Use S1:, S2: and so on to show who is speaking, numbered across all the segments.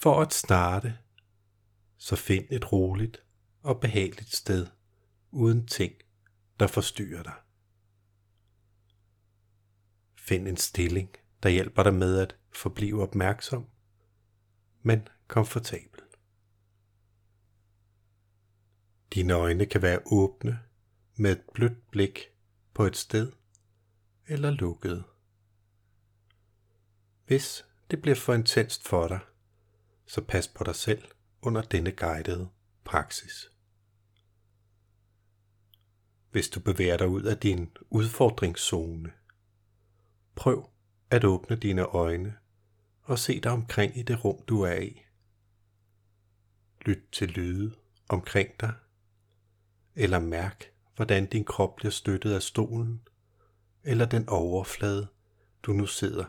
S1: For at starte, så find et roligt og behageligt sted uden ting, der forstyrrer dig. Find en stilling, der hjælper dig med at forblive opmærksom, men komfortabel. Dine øjne kan være åbne med et blødt blik på et sted eller lukkede. Hvis det bliver for intenst for dig, så pas på dig selv under denne guidede praksis. Hvis du bevæger dig ud af din udfordringszone, prøv at åbne dine øjne og se dig omkring i det rum, du er i. Lyt til lyde omkring dig, eller mærk, hvordan din krop bliver støttet af stolen, eller den overflade, du nu sidder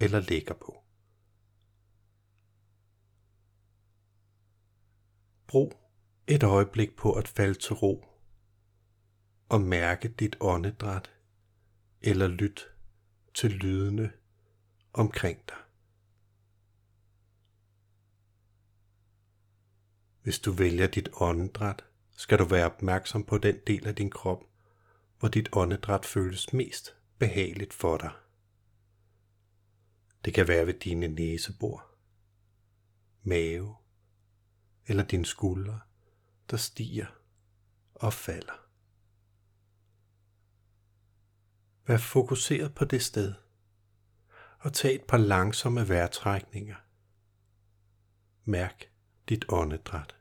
S1: eller ligger på. Brug et øjeblik på at falde til ro og mærke dit åndedræt eller lyt til lydene omkring dig. Hvis du vælger dit åndedræt, skal du være opmærksom på den del af din krop, hvor dit åndedræt føles mest behageligt for dig. Det kan være ved dine næsebor, mave eller dine skuldre, der stiger og falder. Vær fokuseret på det sted og tag et par langsomme vejrtrækninger. Mærk dit åndedræt.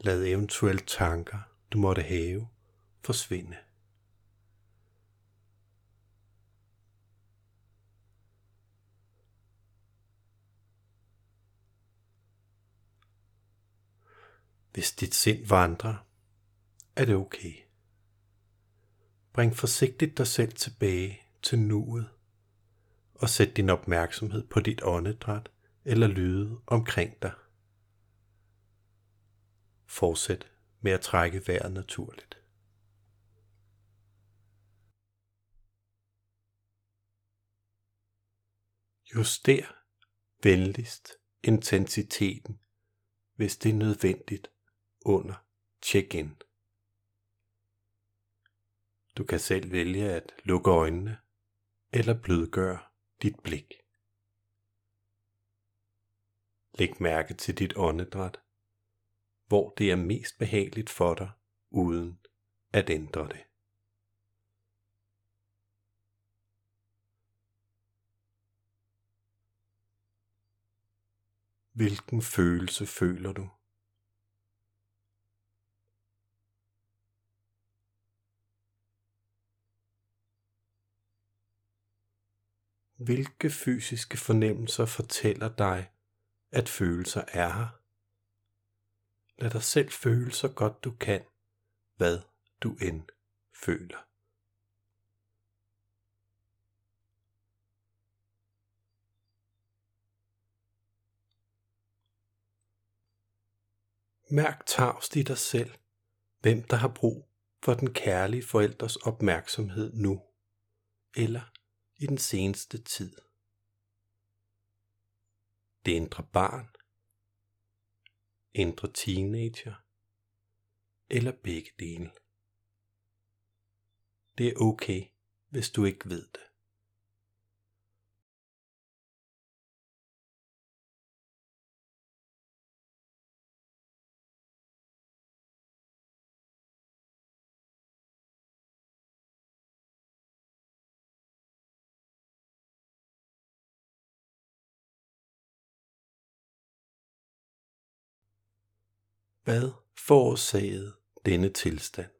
S1: Lad eventuelle tanker, du måtte have, forsvinde. Hvis dit sind vandrer, er det okay. Bring forsigtigt dig selv tilbage til nuet og sæt din opmærksomhed på dit åndedræt eller lyde omkring dig. Fortsæt med at trække vejret naturligt. Juster venligst intensiteten, hvis det er nødvendigt under check-in. Du kan selv vælge at lukke øjnene eller blødgøre dit blik. Læg mærke til dit åndedræt, hvor det er mest behageligt for dig, uden at ændre det. Hvilken følelse føler du? Hvilke fysiske fornemmelser fortæller dig, at følelser er her? Lad dig selv føle så godt du kan, hvad du end føler. Mærk tavst i dig selv, hvem der har brug for den kærlige forældres opmærksomhed nu, eller i den seneste tid. Det indre barn, indre teenager eller begge dele. Det er okay, hvis du ikke ved det. Hvad forårsagede denne tilstand?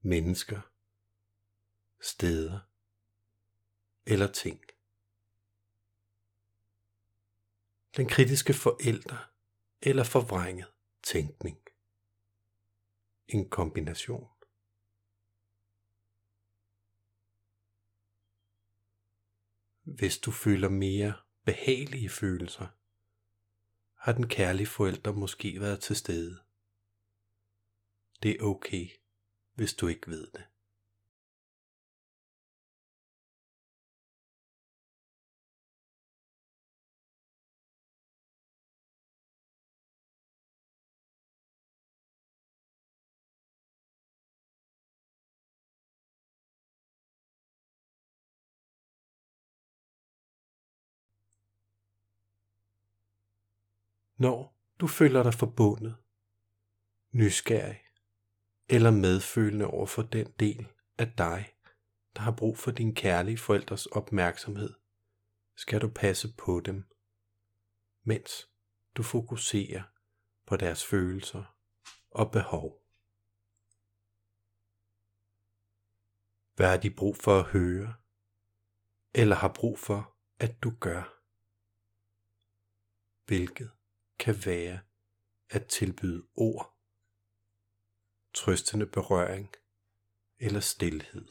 S1: Mennesker, steder eller ting? Den kritiske forælder eller forvrænget tænkning? En kombination. Hvis du føler mere behagelige følelser, har den kærlige forælder måske været til stede. Det er okay, hvis du ikke ved det. Når du føler dig forbundet, nysgerrig eller medfølende over for den del af dig, der har brug for din kærlige forældres opmærksomhed, skal du passe på dem, mens du fokuserer på deres følelser og behov. Hvad har de brug for at høre, eller har brug for, at du gør? Hvilket kan være at tilbyde ord, trøstende berøring eller stillhed.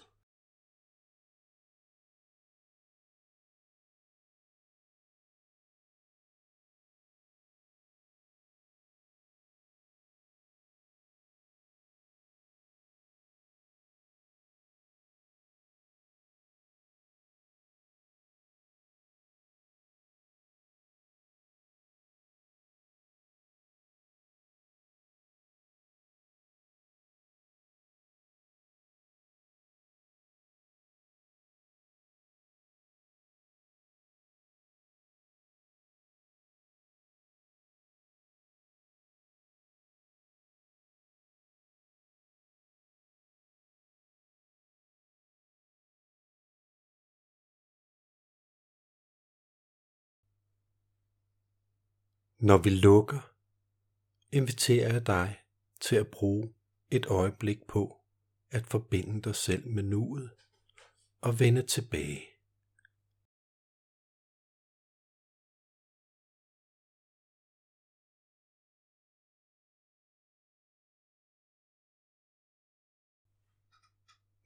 S1: Når vi lukker, inviterer jeg dig til at bruge et øjeblik på at forbinde dig selv med nuet og vende tilbage.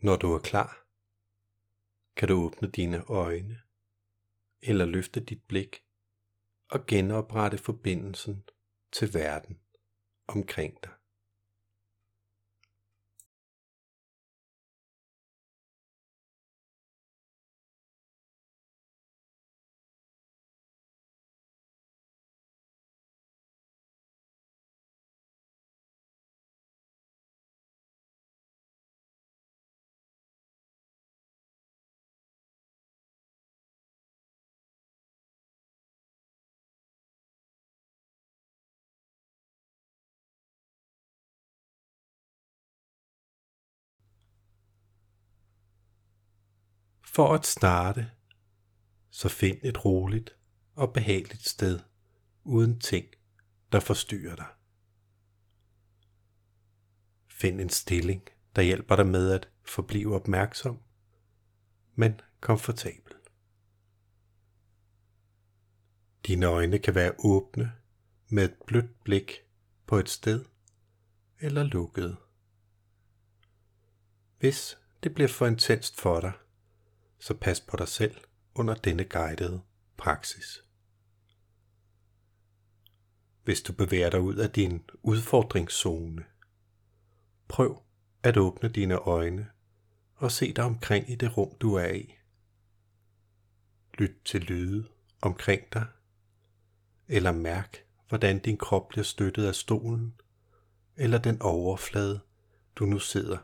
S1: Når du er klar, kan du åbne dine øjne eller løfte dit blik og genoprette forbindelsen til verden omkring dig. For at starte, så find et roligt og behageligt sted uden ting, der forstyrrer dig. Find en stilling, der hjælper dig med at forblive opmærksom, men komfortabel. Dine øjne kan være åbne med et blødt blik på et sted eller lukkede. Hvis det bliver for intenst for dig, så pas på dig selv under denne guidede praksis. Hvis du bevæger dig ud af din udfordringszone, prøv at åbne dine øjne og se dig omkring i det rum, du er i. Lyt til lyde omkring dig, eller mærk, hvordan din krop bliver støttet af stolen, eller den overflade, du nu sidder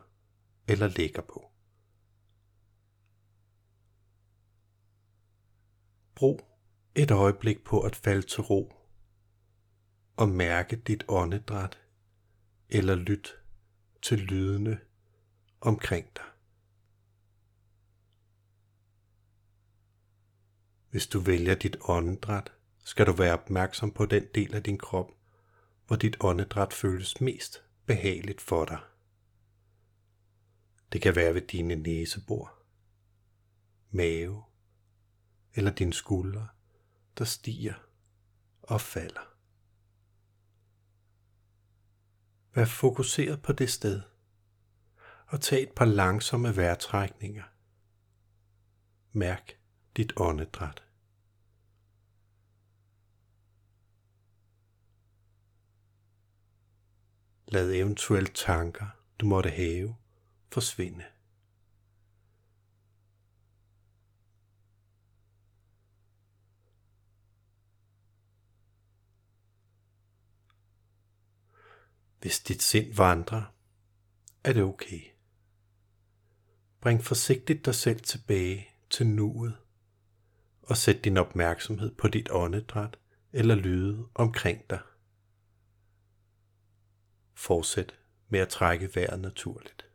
S1: eller ligger på. Brug et øjeblik på at falde til ro og mærke dit åndedræt eller lyt til lydene omkring dig. Hvis du vælger dit åndedræt, skal du være opmærksom på den del af din krop, hvor dit åndedræt føles mest behageligt for dig. Det kan være ved dine næsebor, mave eller dine skuldre, der stiger og falder. Vær fokuseret på det sted, og tag et par langsomme vejrtrækninger. Mærk dit åndedræt. Lad eventuelle tanker, du måtte have, forsvinde. Hvis dit sind vandrer, er det okay. Bring forsigtigt dig selv tilbage til nuet og sæt din opmærksomhed på dit åndedræt eller lyde omkring dig. Fortsæt med at trække vejret naturligt.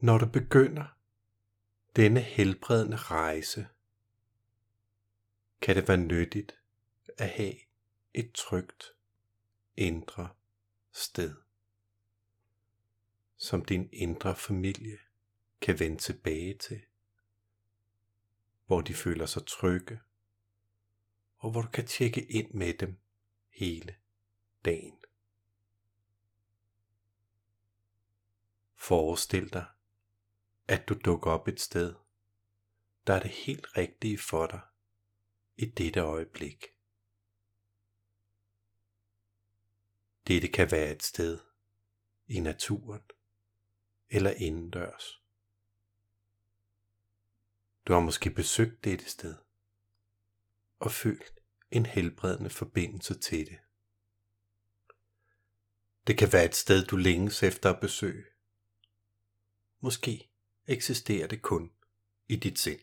S1: Når du begynder denne helbredende rejse, kan det være nyttigt at have et trygt indre sted, som din indre familie kan vende tilbage til, hvor de føler sig trygge, og hvor du kan tjekke ind med dem hele dagen. Forestil dig, at du dukker op et sted, der er det helt rigtige for dig i dette øjeblik. Dette kan være et sted i naturen eller indendørs. Du har måske besøgt dette sted og følt en helbredende forbindelse til det. Det kan være et sted, du længes efter at besøge. Måske eksisterer det kun i dit sind.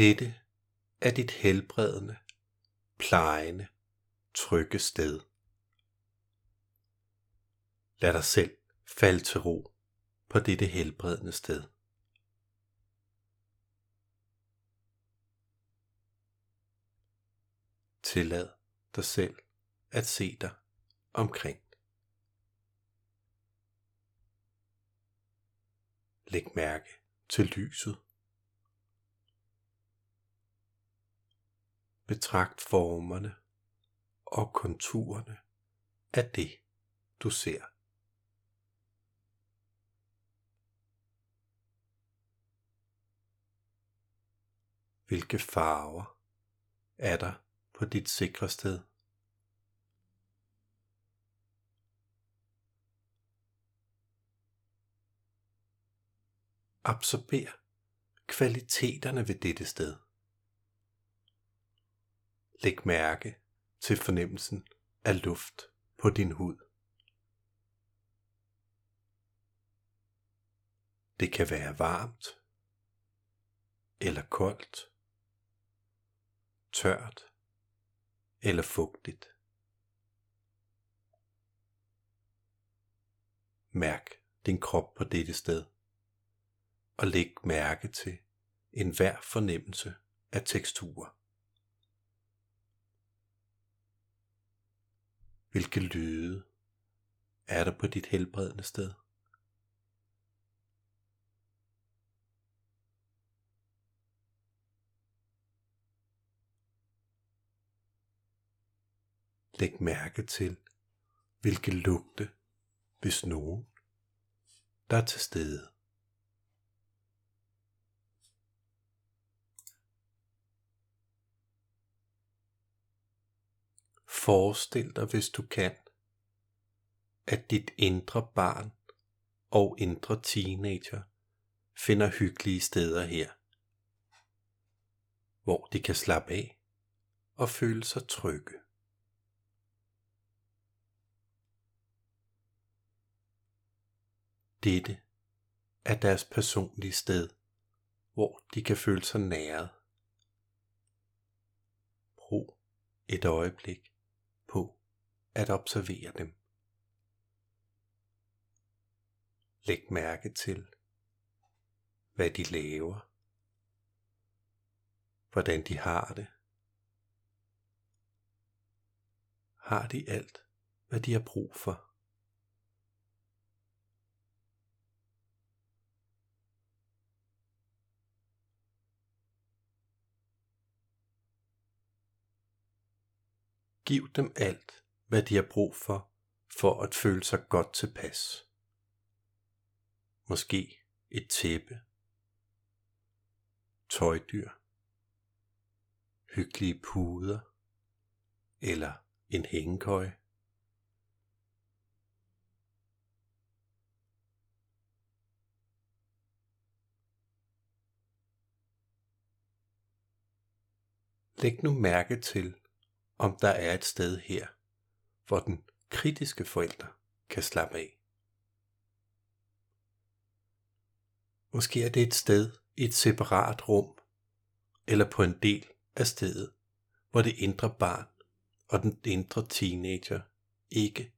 S1: Dette er dit helbredende, plejende, trygge sted. Lad dig selv falde til ro på dette helbredende sted. Tillad dig selv at se dig omkring. Læg mærke til lyset. Betragt formerne og konturerne af det, du ser. Hvilke farver er der på dit sikre sted? Absorber kvaliteterne ved dette sted. Læg mærke til fornemmelsen af luft på din hud. Det kan være varmt eller koldt, tørt eller fugtigt. Mærk din krop på dette sted, og læg mærke til enhver fornemmelse af teksturer. Hvilke lyde er der på dit helbredende sted? Læg mærke til, hvilke lugte, hvis nogen, der er til stede. Forestil dig, hvis du kan, at dit indre barn og indre teenager finder hyggelige steder her, hvor de kan slappe af og føle sig trygge. Dette er deres personlige sted, hvor de kan føle sig næret. Brug et øjeblik på at observere dem. Læg mærke til, hvad de laver, hvordan de har det. Har de alt, hvad de har brug for? Giv dem alt, hvad de har brug for, for at føle sig godt tilpas. Måske et tæppe, tøjdyr, hyggelige puder eller en hængekøje. Læg nu mærke til, om der er et sted her, hvor den kritiske forælder kan slappe af. Måske er det et sted i et separat rum, eller på en del af stedet, hvor det indre barn og den indre teenager ikke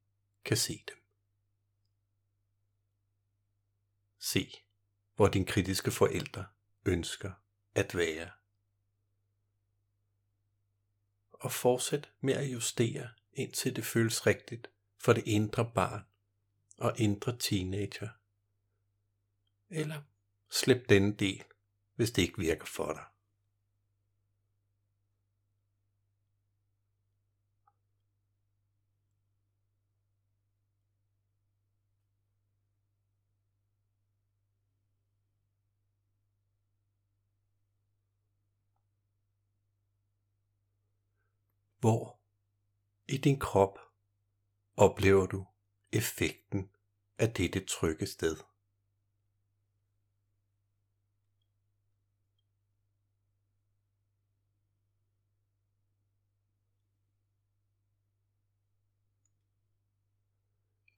S1: kan se dem. Se, hvor din kritiske forælder ønsker at være. Og fortsæt med at justere, indtil det føles rigtigt for det indre barn og indre teenager. Eller slip denne del, hvis det ikke virker for dig. Hvor i din krop oplever du effekten af dette trygge sted?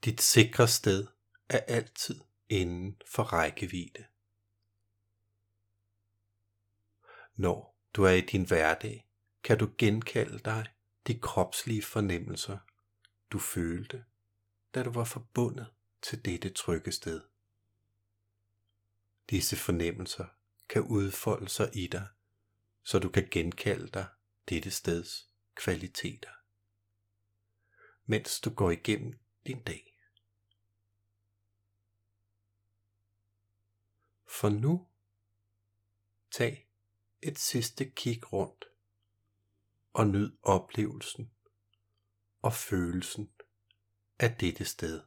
S1: Dit sikre sted er altid inden for rækkevidde. Når du er i din hverdag, kan du genkalde dig de kropslige fornemmelser, du følte, da du var forbundet til dette trygge sted. Disse fornemmelser kan udfolde sig i dig, så du kan genkalde dig dette steds kvaliteter, mens du går igennem din dag. For nu, tag et sidste kig rundt og nyd oplevelsen og følelsen af dette sted.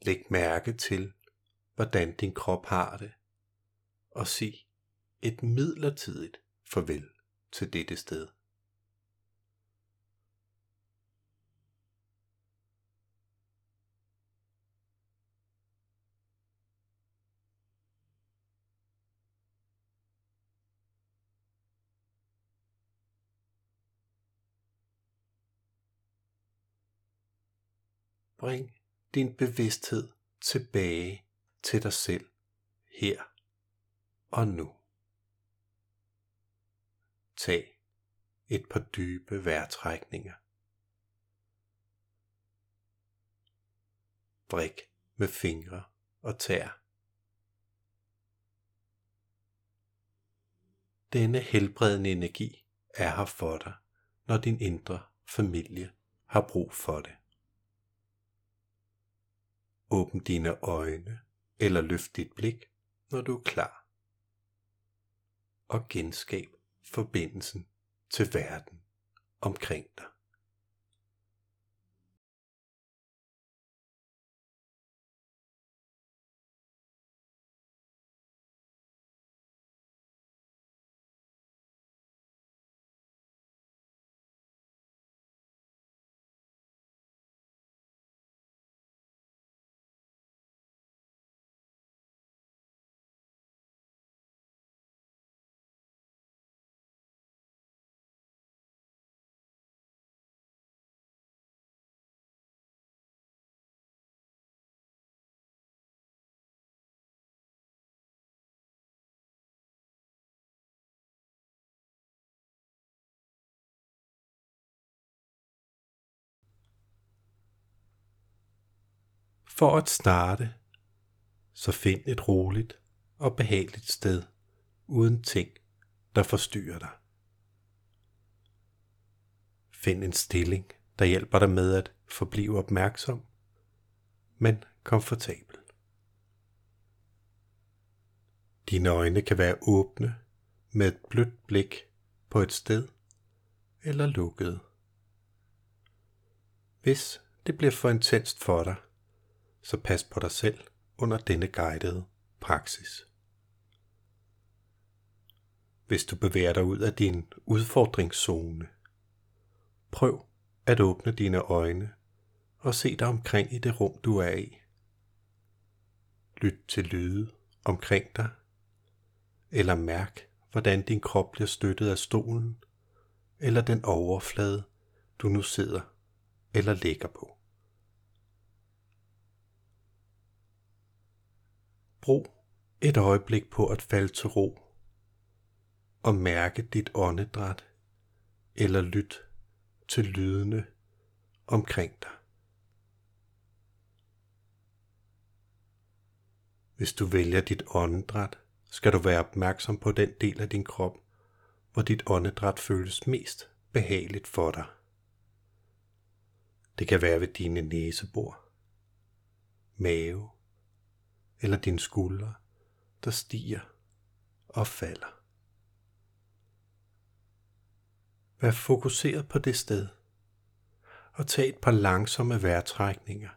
S1: Læg mærke til, hvordan din krop har det og sig et midlertidigt farvel til dette sted. Bring din bevidsthed tilbage til dig selv her og nu. Tag et par dybe vejrtrækninger. Drik med fingre og tær. Denne helbredende energi er her for dig, når din indre familie har brug for det. Åbn dine øjne eller løft dit blik, når du er klar og genskab forbindelsen til verden omkring dig. For at starte, så find et roligt og behageligt sted uden ting, der forstyrrer dig. Find en stilling, der hjælper dig med at forblive opmærksom, men komfortabel. Dine øjne kan være åbne med et blødt blik på et sted eller lukkede. Hvis det bliver for intenst for dig, så pas på dig selv under denne guidede praksis. Hvis du bevæger dig ud af din udfordringszone, prøv at åbne dine øjne og se dig omkring i det rum, du er i. Lyt til lyde omkring dig, eller mærk, hvordan din krop bliver støttet af stolen, eller den overflade, du nu sidder eller ligger på. Brug et øjeblik på at falde til ro og mærke dit åndedræt eller lyt til lydene omkring dig. Hvis du vælger dit åndedræt, skal du være opmærksom på den del af din krop, hvor dit åndedræt føles mest behageligt for dig. Det kan være ved dine næsebor, mave eller dine skuldre, der stiger og falder. Vær fokuseret på det sted og tag et par langsomme vejrtrækninger.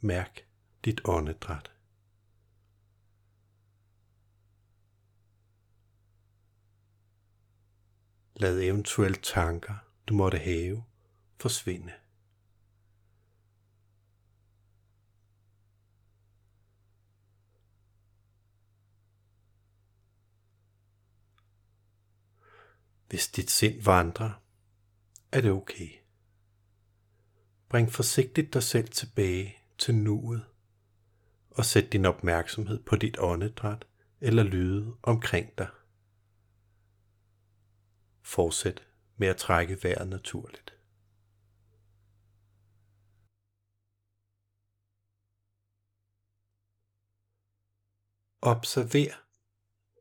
S1: Mærk dit åndedræt. Lad eventuelle tanker, du måtte have, forsvinde. Hvis dit sind vandrer, er det okay. Bring forsigtigt dig selv tilbage til nuet og sæt din opmærksomhed på dit åndedræt eller lyde omkring dig. Fortsæt med at trække vejret naturligt. Observer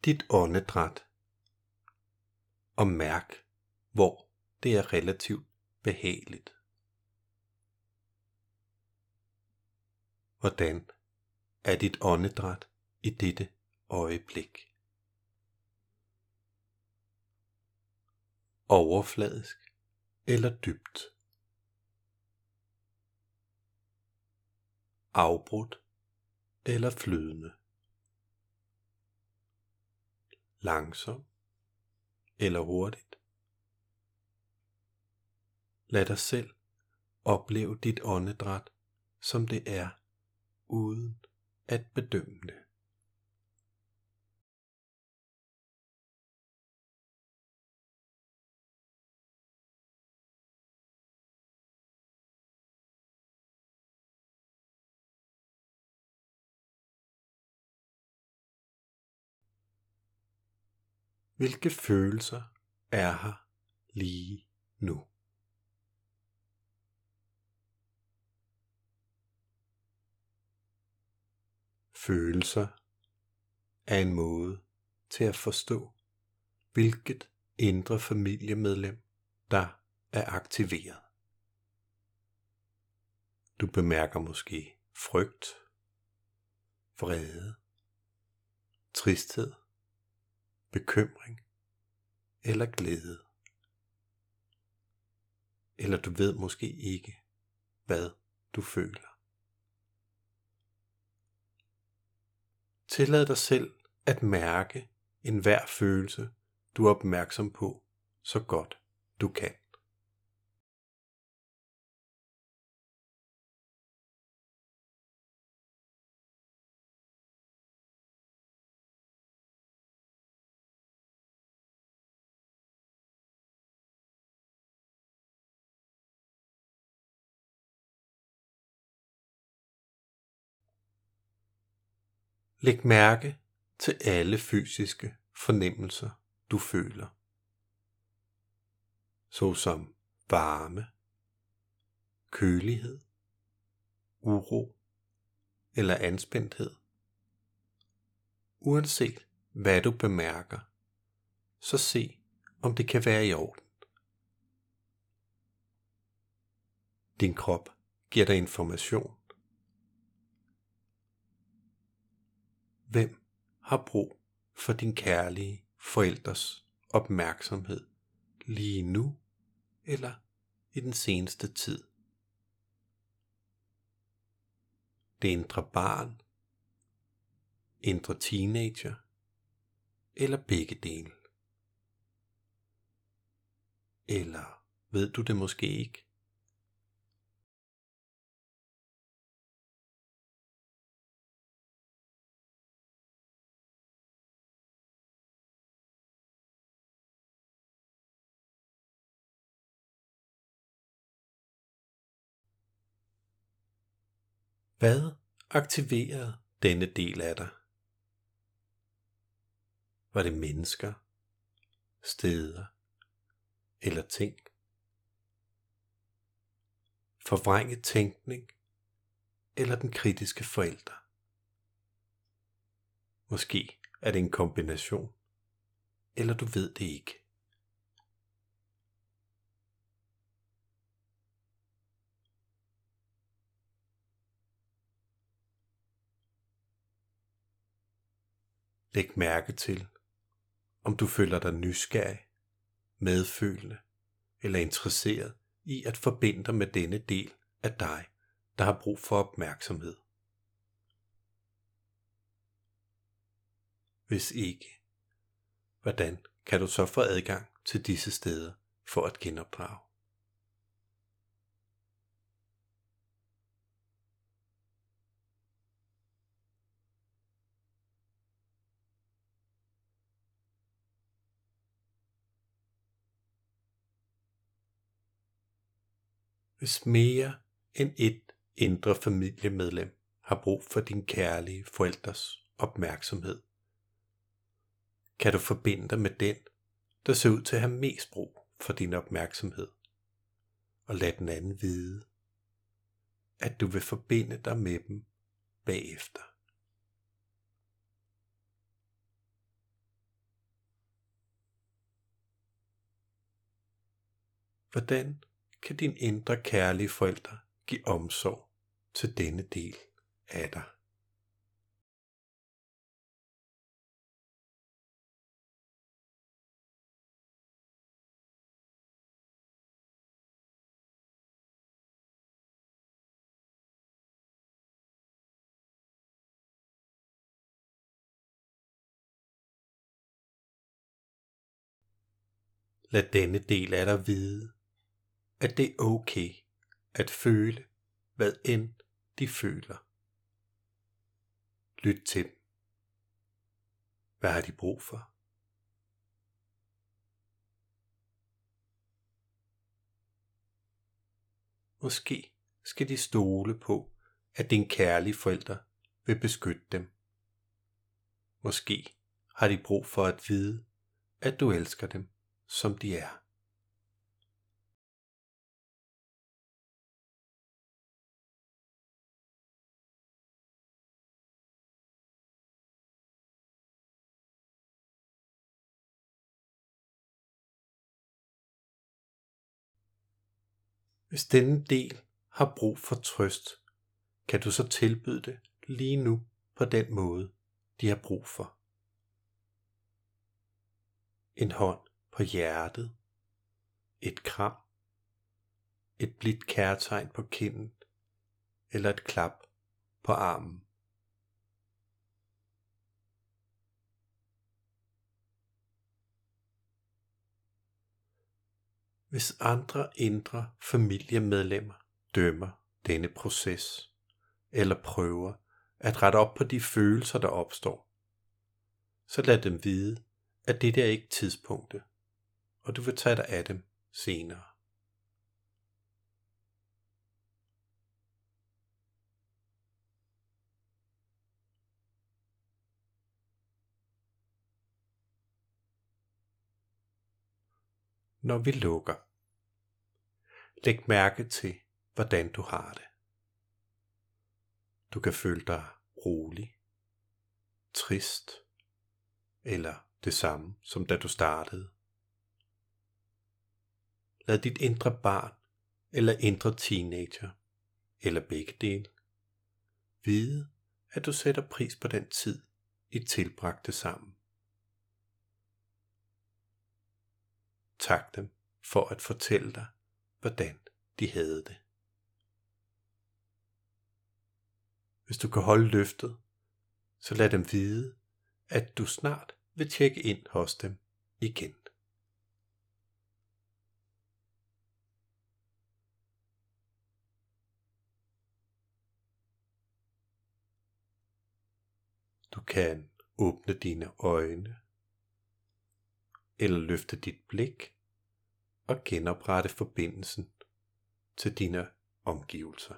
S1: dit åndedræt og mærk, hvor det er relativt behageligt. Hvordan er dit åndedræt i dette øjeblik? Overfladisk eller dybt? Afbrudt eller flydende? Langsom eller hurtigt? Lad dig selv opleve dit åndedræt, som det er, uden at bedømme det. Hvilke følelser er her lige nu? Følelser er en måde til at forstå, hvilket indre familiemedlem, der er aktiveret. Du bemærker måske frygt, vrede, tristhed, bekymring eller glæde. Eller du ved måske ikke, hvad du føler. Tillad dig selv at mærke enhver følelse, du er opmærksom på, så godt du kan. Læg mærke til alle fysiske fornemmelser, du føler. Såsom varme, kølighed, uro eller anspændthed. Uanset hvad du bemærker, så se om det kan være i orden. Din krop giver dig information Hvem har brug for din kærlige forældres opmærksomhed lige nu eller i den seneste tid. Det indre barn, indre teenager eller begge dele. Eller ved du det måske ikke? Hvad aktiverede denne del af dig? Var det mennesker, steder eller ting? Forvrænget tænkning eller den kritiske forælder? Måske er det en kombination, eller du ved det ikke. Læg mærke til, om du føler dig nysgerrig, medfølende eller interesseret i at forbinde dig med denne del af dig, der har brug for opmærksomhed. Hvis ikke, hvordan kan du så få adgang til disse steder for at genopdrage? Hvis mere end et indre familiemedlem har brug for din kærlige forældres opmærksomhed, kan du forbinde dig med den, der ser ud til at have mest brug for din opmærksomhed, og lad den anden vide, at du vil forbinde dig med dem bagefter. Hvordan kan din indre kærlige forældre give omsorg til denne del af dig. Lad denne del af dig vide, at det er okay at føle, hvad end de føler. Lyt til dem. Hvad har de brug for? Måske skal de stole på, at din kærlige forældre vil beskytte dem. Måske har de brug for at vide, at du elsker dem, som de er. Hvis denne del har brug for trøst, kan du så tilbyde det lige nu på den måde, de har brug for. En hånd på hjertet, et kram, et blidt kærtegn på kinden eller et klap på armen. Hvis andre indre familiemedlemmer dømmer denne proces, eller prøver at rette op på de følelser, der opstår, så lad dem vide, at det er ikke tidspunktet, og du vil tage dig af dem senere. Når vi lukker, Læg mærke til, hvordan du har det. Du kan føle dig rolig, trist eller det samme som da du startede. Lad dit indre barn eller indre teenager eller begge dele vide, at du sætter pris på den tid, I tilbragte sammen. Tak dem for at fortælle dig, hvordan de havde det. Hvis du kan holde løftet, så lad dem vide, at du snart vil tjekke ind hos dem igen. Du kan åbne dine øjne eller løfte dit blik og genoprette forbindelsen til dine omgivelser.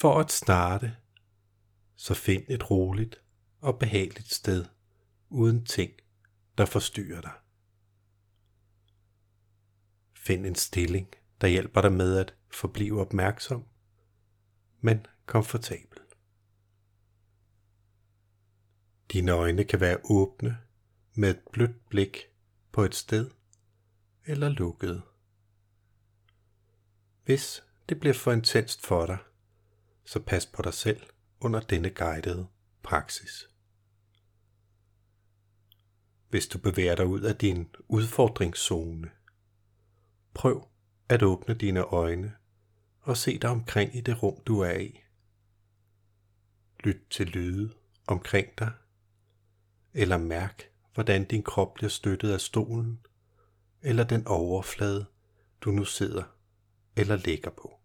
S1: For at starte, så find et roligt og behageligt sted uden ting, der forstyrrer dig. Find en stilling, der hjælper dig med at forblive opmærksom, men komfortabel. Dine øjne kan være åbne med et blødt blik på et sted eller lukkede. Hvis det bliver for intenst for dig, så pas på dig selv under denne guidede praksis. Hvis du bevæger dig ud af din udfordringszone, prøv at åbne dine øjne og se dig omkring i det rum, du er i. Lyt til lyde omkring dig, eller mærk, hvordan din krop bliver støttet af stolen, eller den overflade, du nu sidder eller ligger på.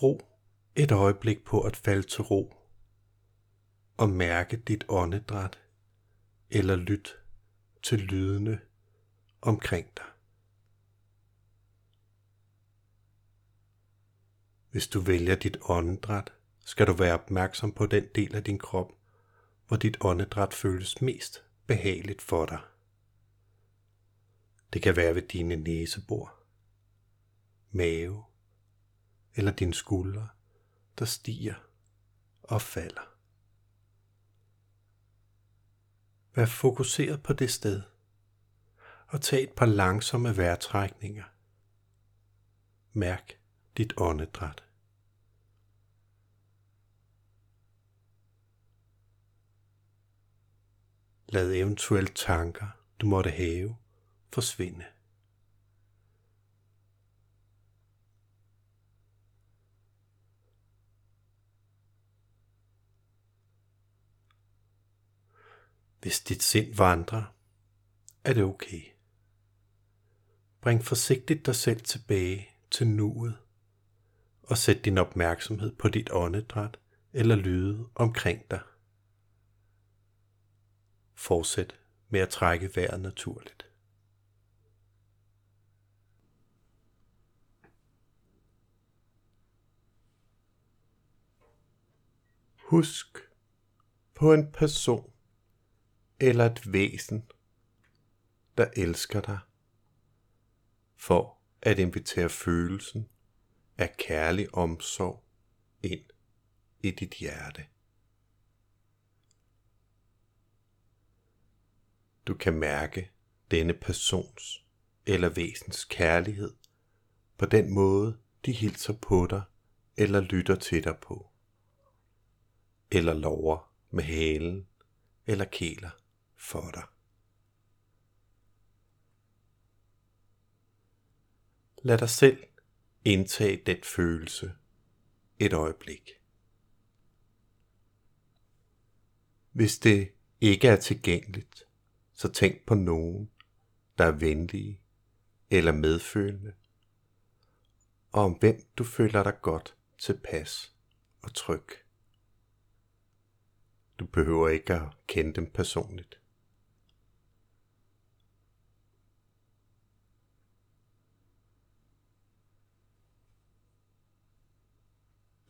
S1: Brug et øjeblik på at falde til ro og mærke dit åndedræt eller lyt til lydene omkring dig. Hvis du vælger dit åndedræt, skal du være opmærksom på den del af din krop, hvor dit åndedræt føles mest behageligt for dig. Det kan være ved dine næsebor, mave eller dine skuldre, der stiger og falder. Vær fokuseret på det sted, og tag et par langsomme vejrtrækninger. Mærk dit åndedræt. Lad eventuelle tanker, du måtte have, forsvinde. Hvis dit sind vandrer, er det okay. Bring forsigtigt dig selv tilbage til nuet og sæt din opmærksomhed på dit åndedræt eller lyde omkring dig. Fortsæt med at trække vejret naturligt. Husk på en person, eller et væsen, der elsker dig, for at invitere følelsen af kærlig omsorg ind i dit hjerte. Du kan mærke denne persons eller væsens kærlighed på den måde, de hilser på dig eller lytter til dig på, eller lover med halen eller kæler for dig. Lad dig selv indtage den følelse et øjeblik. Hvis det ikke er tilgængeligt, så tænk på nogen, der er venlige eller medfølende, og om hvem du føler dig godt tilpas og tryg. Du behøver ikke at kende dem personligt.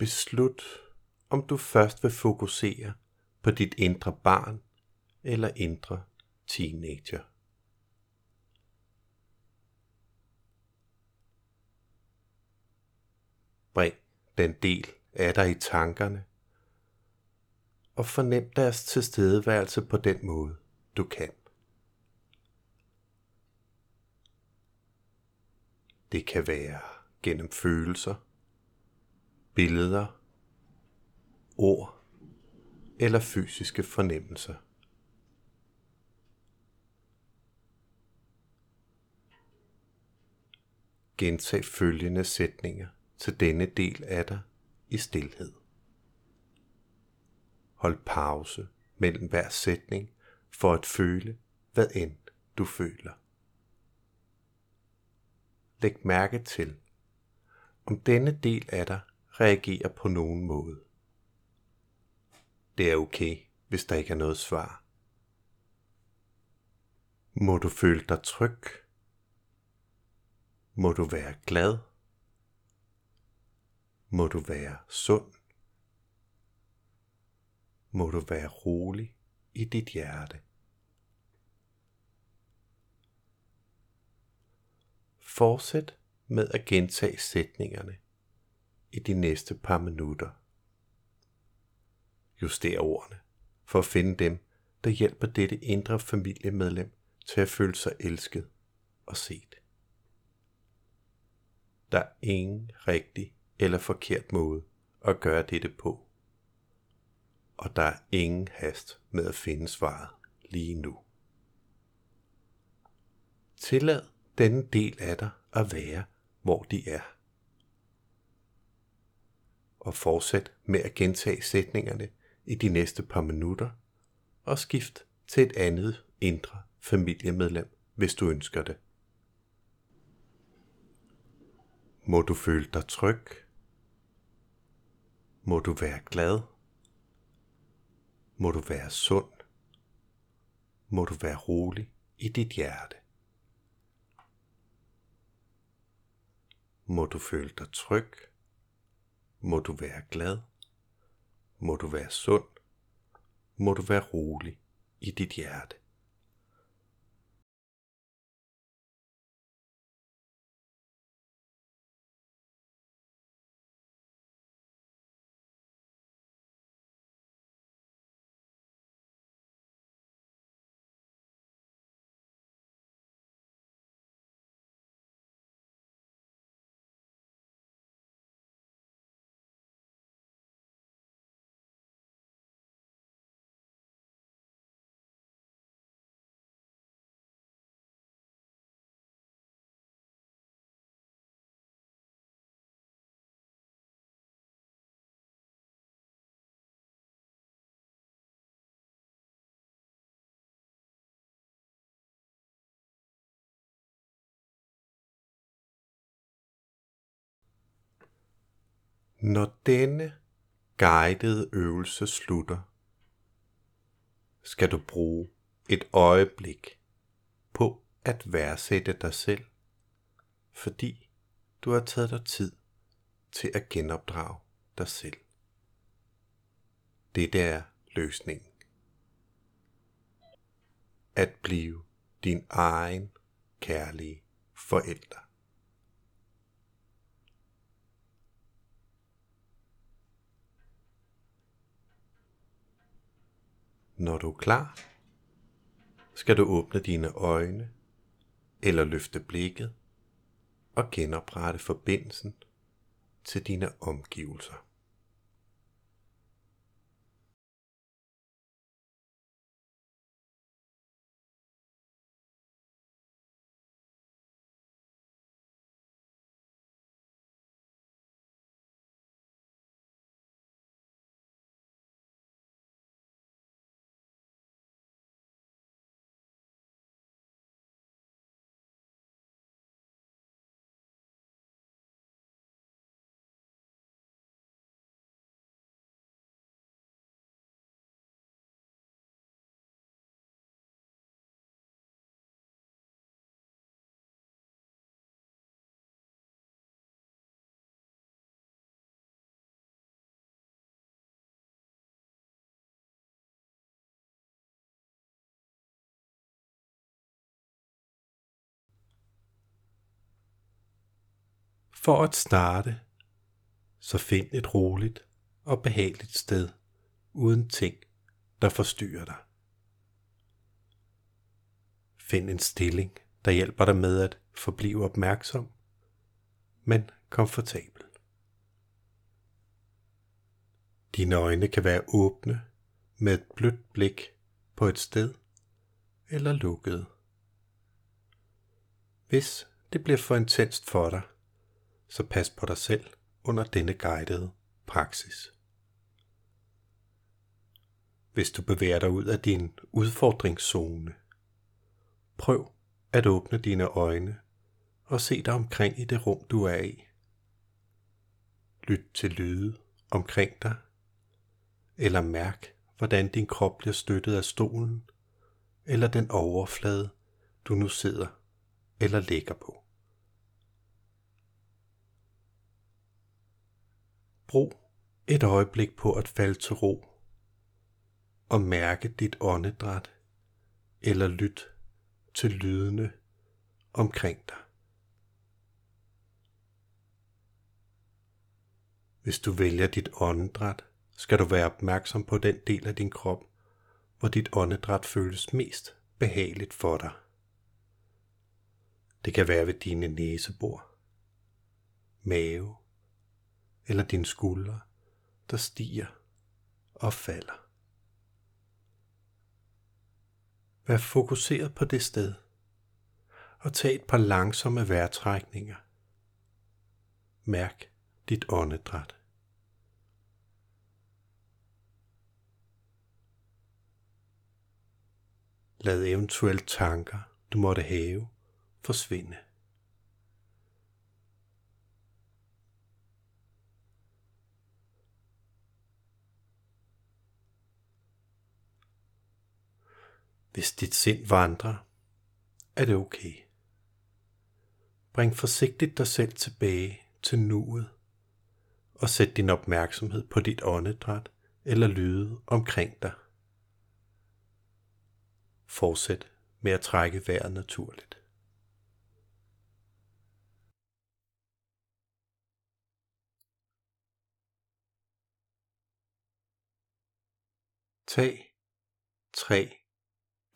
S1: Beslut, om du først vil fokusere på dit indre barn eller indre teenager. Bring den del af dig i tankerne, og fornem deres tilstedeværelse på den måde, du kan. Det kan være gennem følelser, billeder, ord eller fysiske fornemmelser. Gentag følgende sætninger til denne del af dig i stillhed. Hold pause mellem hver sætning for at føle, hvad end du føler. Læg mærke til, om denne del af dig reagerer på nogen måde. Det er okay, hvis der ikke er noget svar. Må du føle dig tryg? Må du være glad? Må du være sund? Må du være rolig i dit hjerte? Fortsæt med at gentage sætningerne i de næste par minutter. Juster ordene for at finde dem, der hjælper dette indre familiemedlem til at føle sig elsket og set. Der er ingen rigtig eller forkert måde at gøre dette på. Og der er ingen hast med at finde svaret lige nu. Tillad denne del af dig at være, hvor de er. Og fortsæt med at gentage sætningerne i de næste par minutter, og skift til et andet indre familiemedlem, hvis du ønsker det. Må du føle dig tryg må du være glad. Må du være sund. Må du være rolig i dit hjerte. Må du føle dig tryg. Må du være glad. Må du være sund. Må du være rolig i dit hjerte. Når denne guidede øvelse slutter, skal du bruge et øjeblik på at værdsætte dig selv, fordi du har taget dig tid til at genopdrage dig selv. Det er løsningen. At blive din egen kærlige forælder. Når du er klar, skal du åbne dine øjne eller løfte blikket og genoprette forbindelsen til dine omgivelser. For at starte, så find et roligt og behageligt sted uden ting, der forstyrrer dig. Find en stilling, der hjælper dig med at forblive opmærksom, men komfortabel. Dine øjne kan være åbne med et blødt blik på et sted eller lukkede. Hvis det bliver for intenst for dig, så pas på dig selv under denne guidede praksis. Hvis du bevæger dig ud af din udfordringszone, prøv at åbne dine øjne og se dig omkring i det rum, du er i. Lyt til lyde omkring dig, eller mærk, hvordan din krop bliver støttet af stolen, eller den overflade, du nu sidder eller ligger på. Brug et øjeblik på at falde til ro og mærke dit åndedræt eller lyt til lydene omkring dig. Hvis du vælger dit åndedræt, skal du være opmærksom på den del af din krop, hvor dit åndedræt føles mest behageligt for dig. Det kan være ved dine næsebor, mave eller dine skuldre, der stiger og falder. Vær fokuseret på det sted, og tag et par langsomme vejrtrækninger. Mærk dit åndedræt. Lad eventuelle tanker, du måtte have, forsvinde. Hvis dit sind vandrer, er det okay. Bring forsigtigt dig selv tilbage til nuet og sæt din opmærksomhed på dit åndedræt eller lyde omkring dig. Fortsæt med at trække vejret naturligt. Tag tre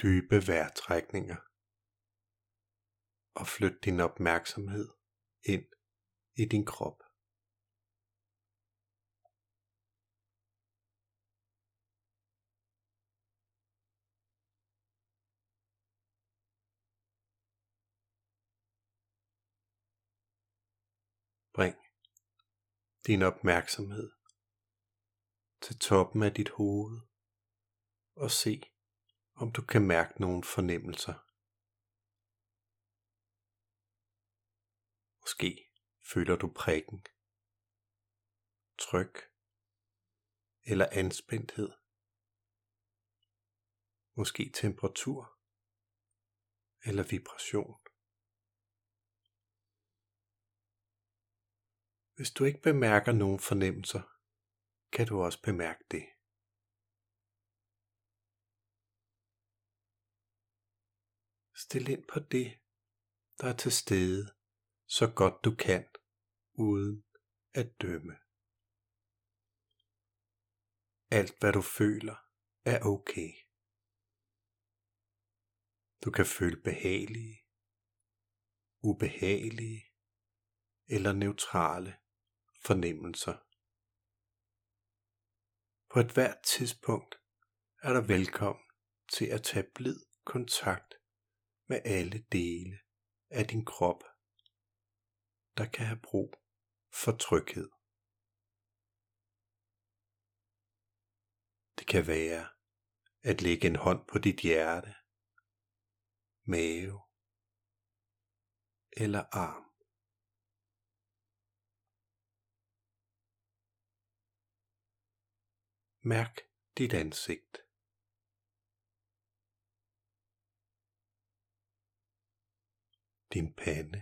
S1: dybe vejrtrækninger og flyt din opmærksomhed ind i din krop. Bring din opmærksomhed til toppen af dit hoved og se, om du kan mærke nogle fornemmelser. Måske føler du prikken, tryk eller anspændthed. Måske temperatur eller vibration. Hvis du ikke bemærker nogen fornemmelser, kan du også bemærke det. Stil ind på det, der er til stede, så godt du kan, uden at dømme. Alt hvad du føler er okay. Du kan føle behagelige, ubehagelige eller neutrale fornemmelser. På et hvert tidspunkt er der velkommen til at tage blid kontakt med alle dele af din krop, der kan have brug for tryghed. Det kan være at lægge en hånd på dit hjerte, mave eller arm. Mærk dit ansigt. din pande.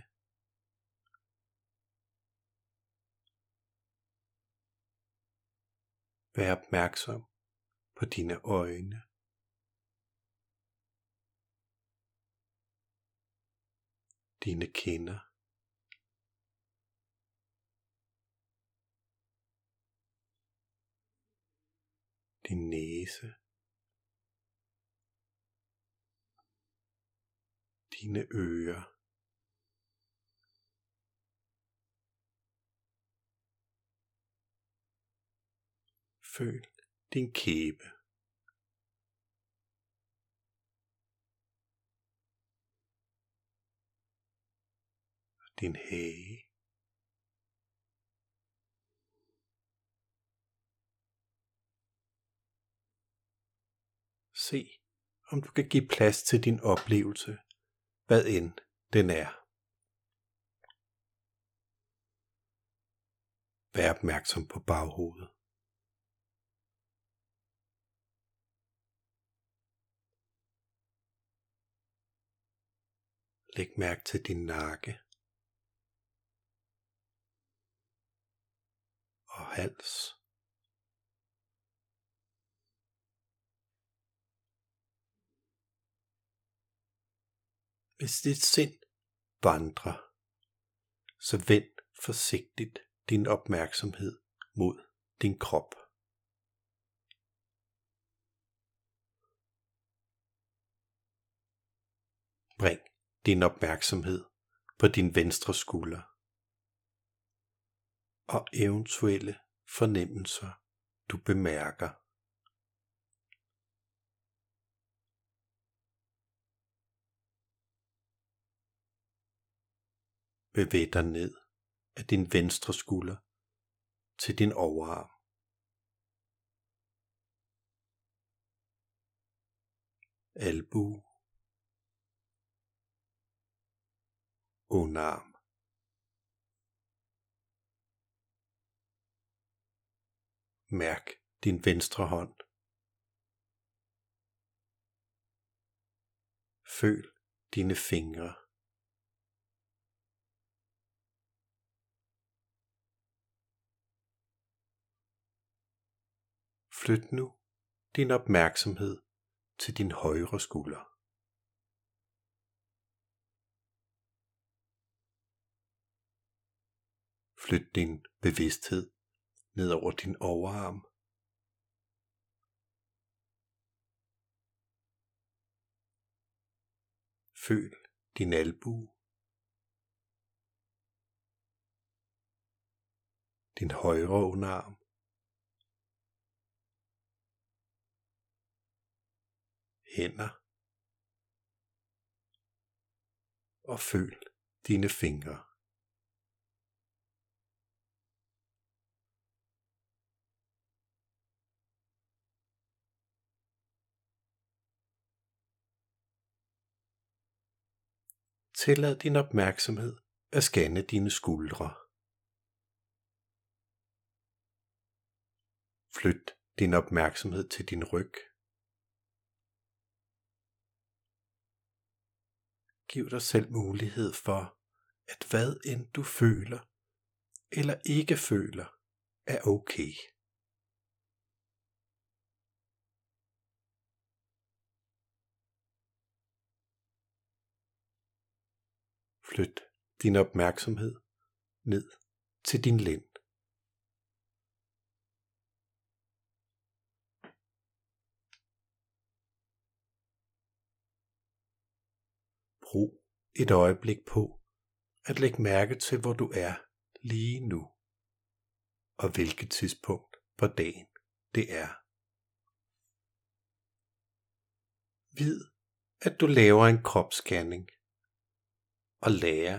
S1: Vær opmærksom på dine øjne. Dine kinder. Din næse. Dine ører. Føl din kæbe. Din hage. Se, om du kan give plads til din oplevelse, hvad end den er. Vær opmærksom på baghovedet. Læg mærke til din nakke og hals. Hvis dit sind vandrer, så vend forsigtigt din opmærksomhed mod din krop. Bring din opmærksomhed på din venstre skulder og eventuelle fornemmelser, du bemærker. Bevæg dig ned af din venstre skulder til din overarm. Albu underarm. Mærk din venstre hånd. Føl dine fingre. Flyt nu din opmærksomhed til din højre skulder. Flyt din bevidsthed ned over din overarm. Føl din albu. Din højre underarm. Hænder. Og føl dine fingre. Tillad din opmærksomhed at scanne dine skuldre. Flyt din opmærksomhed til din ryg. Giv dig selv mulighed for, at hvad end du føler eller ikke føler, er okay. Flyt din opmærksomhed ned til din lænd. Brug et øjeblik på at lægge mærke til, hvor du er lige nu, og hvilket tidspunkt på dagen det er. Vid, at du laver en kropsscanning og lære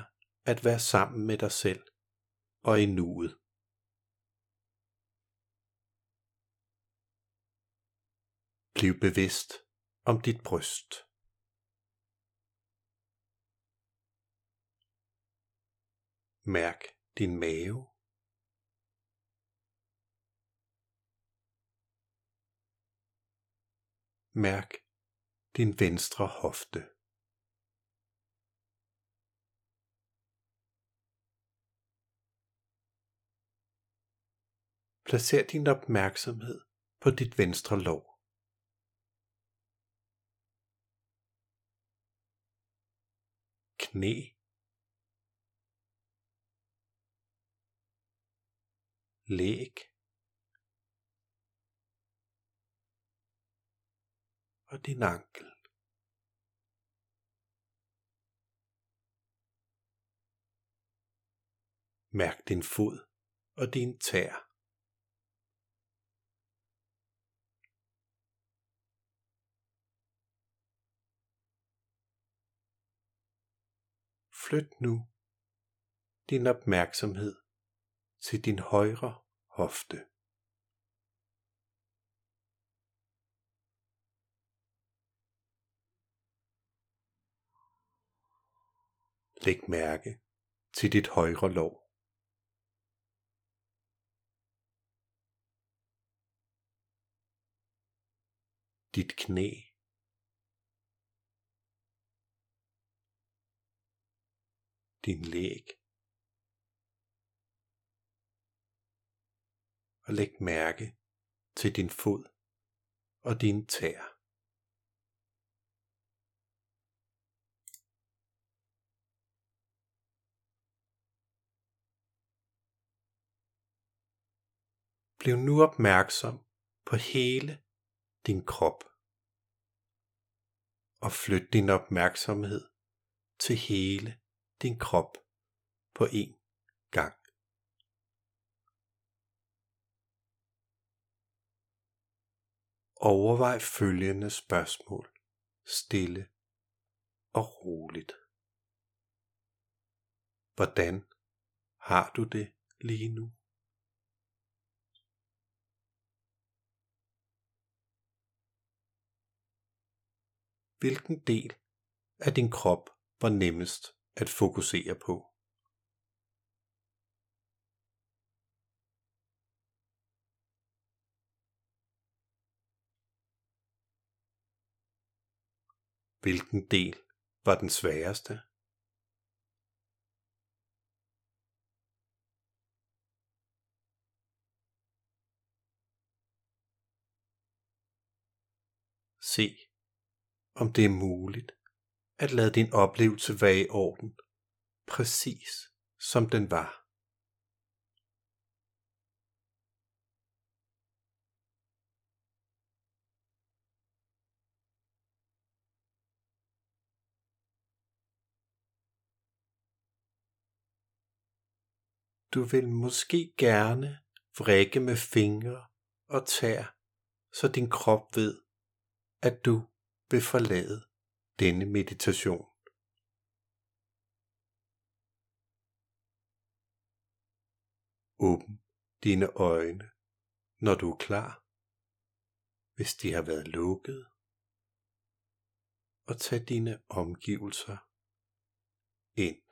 S1: at være sammen med dig selv og i nuet. Bliv bevidst om dit bryst. Mærk din mave. Mærk din venstre hofte. Placer din opmærksomhed på dit venstre lår. Knæ. Læg. og din ankel. Mærk din fod og din tær. Flyt nu din opmærksomhed til din højre hofte. Læg mærke til dit højre lår. Dit knæ. Din læg. Og læg mærke til din fod og din tær. Bliv nu opmærksom på hele din krop. Og flyt din opmærksomhed til hele din krop på én gang. Overvej følgende spørgsmål stille og roligt. Hvordan har du det lige nu? hvilken del af din krop var nemmest at fokusere på. Hvilken del var den sværeste? Se, om det er muligt at lade din oplevelse være i orden, præcis som den var. Du vil måske gerne vrikke med fingre og tær, så din krop ved, at du vil forlade denne meditation. Åbn dine øjne, når du er klar, hvis de har været lukket, og tag dine omgivelser ind.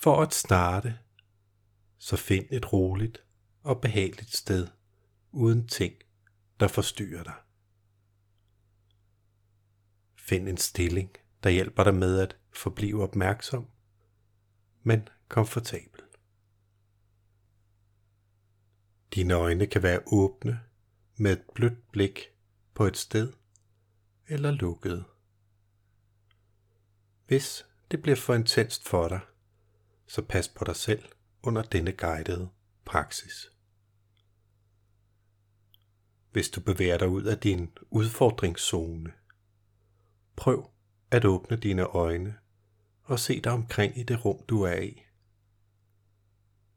S1: For at starte, så find et roligt og behageligt sted uden ting, der forstyrrer dig. Find en stilling, der hjælper dig med at forblive opmærksom, men komfortabel. Dine øjne kan være åbne med et blødt blik på et sted eller lukkede. Hvis det bliver for intenst for dig, så pas på dig selv under denne guidede praksis. Hvis du bevæger dig ud af din udfordringszone, prøv at åbne dine øjne og se dig omkring i det rum, du er i.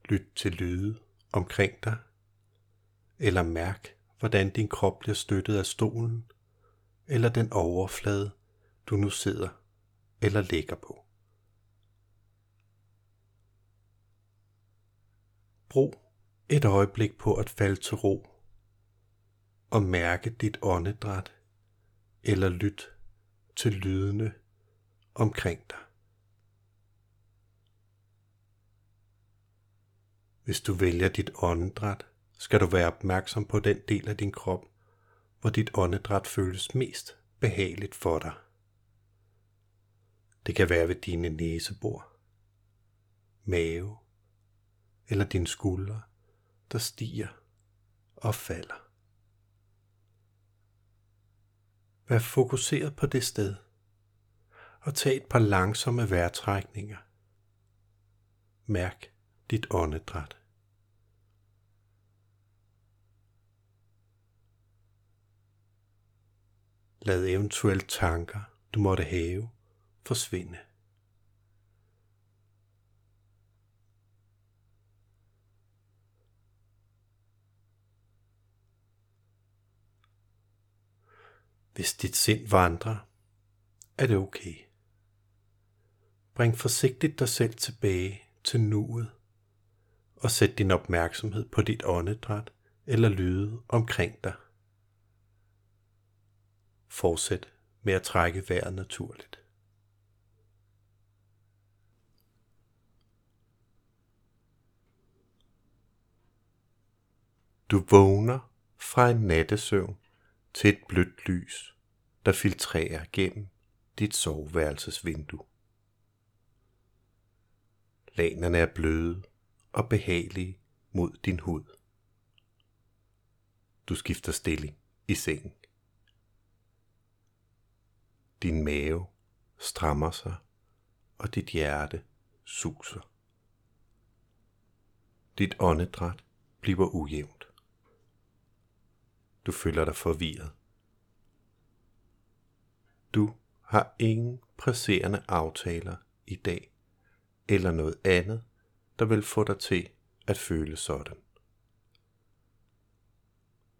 S1: Lyt til lyde omkring dig, eller mærk, hvordan din krop bliver støttet af stolen, eller den overflade, du nu sidder eller ligger på. Brug et øjeblik på at falde til ro. og mærke dit åndedræt eller lyt til lydene omkring dig. Hvis du vælger dit åndedræt, skal du være opmærksom på den del af din krop, hvor dit åndedræt føles mest behageligt for dig. Det kan være ved dine næsebor, mave eller dine skuldre, der stiger og falder. Vær fokuseret på det sted og tag et par langsomme vejrtrækninger. Mærk dit åndedræt. Lad eventuelle tanker, du måtte have, forsvinde. Hvis dit sind vandrer, er det okay. Bring forsigtigt dig selv tilbage til nuet og sæt din opmærksomhed på dit åndedræt eller lyde omkring dig. Fortsæt med at trække vejret naturligt. Du vågner fra en nattesøvn til et blødt lys, der filtrerer gennem dit soveværelsesvindue. Lanerne er bløde og behagelige mod din hud. Du skifter stilling i sengen. Din mave strammer sig, og dit hjerte suser. Dit åndedræt bliver ujævnt. Du føler dig forvirret. Du har ingen presserende aftaler i dag, eller noget andet, der vil få dig til at føle sådan.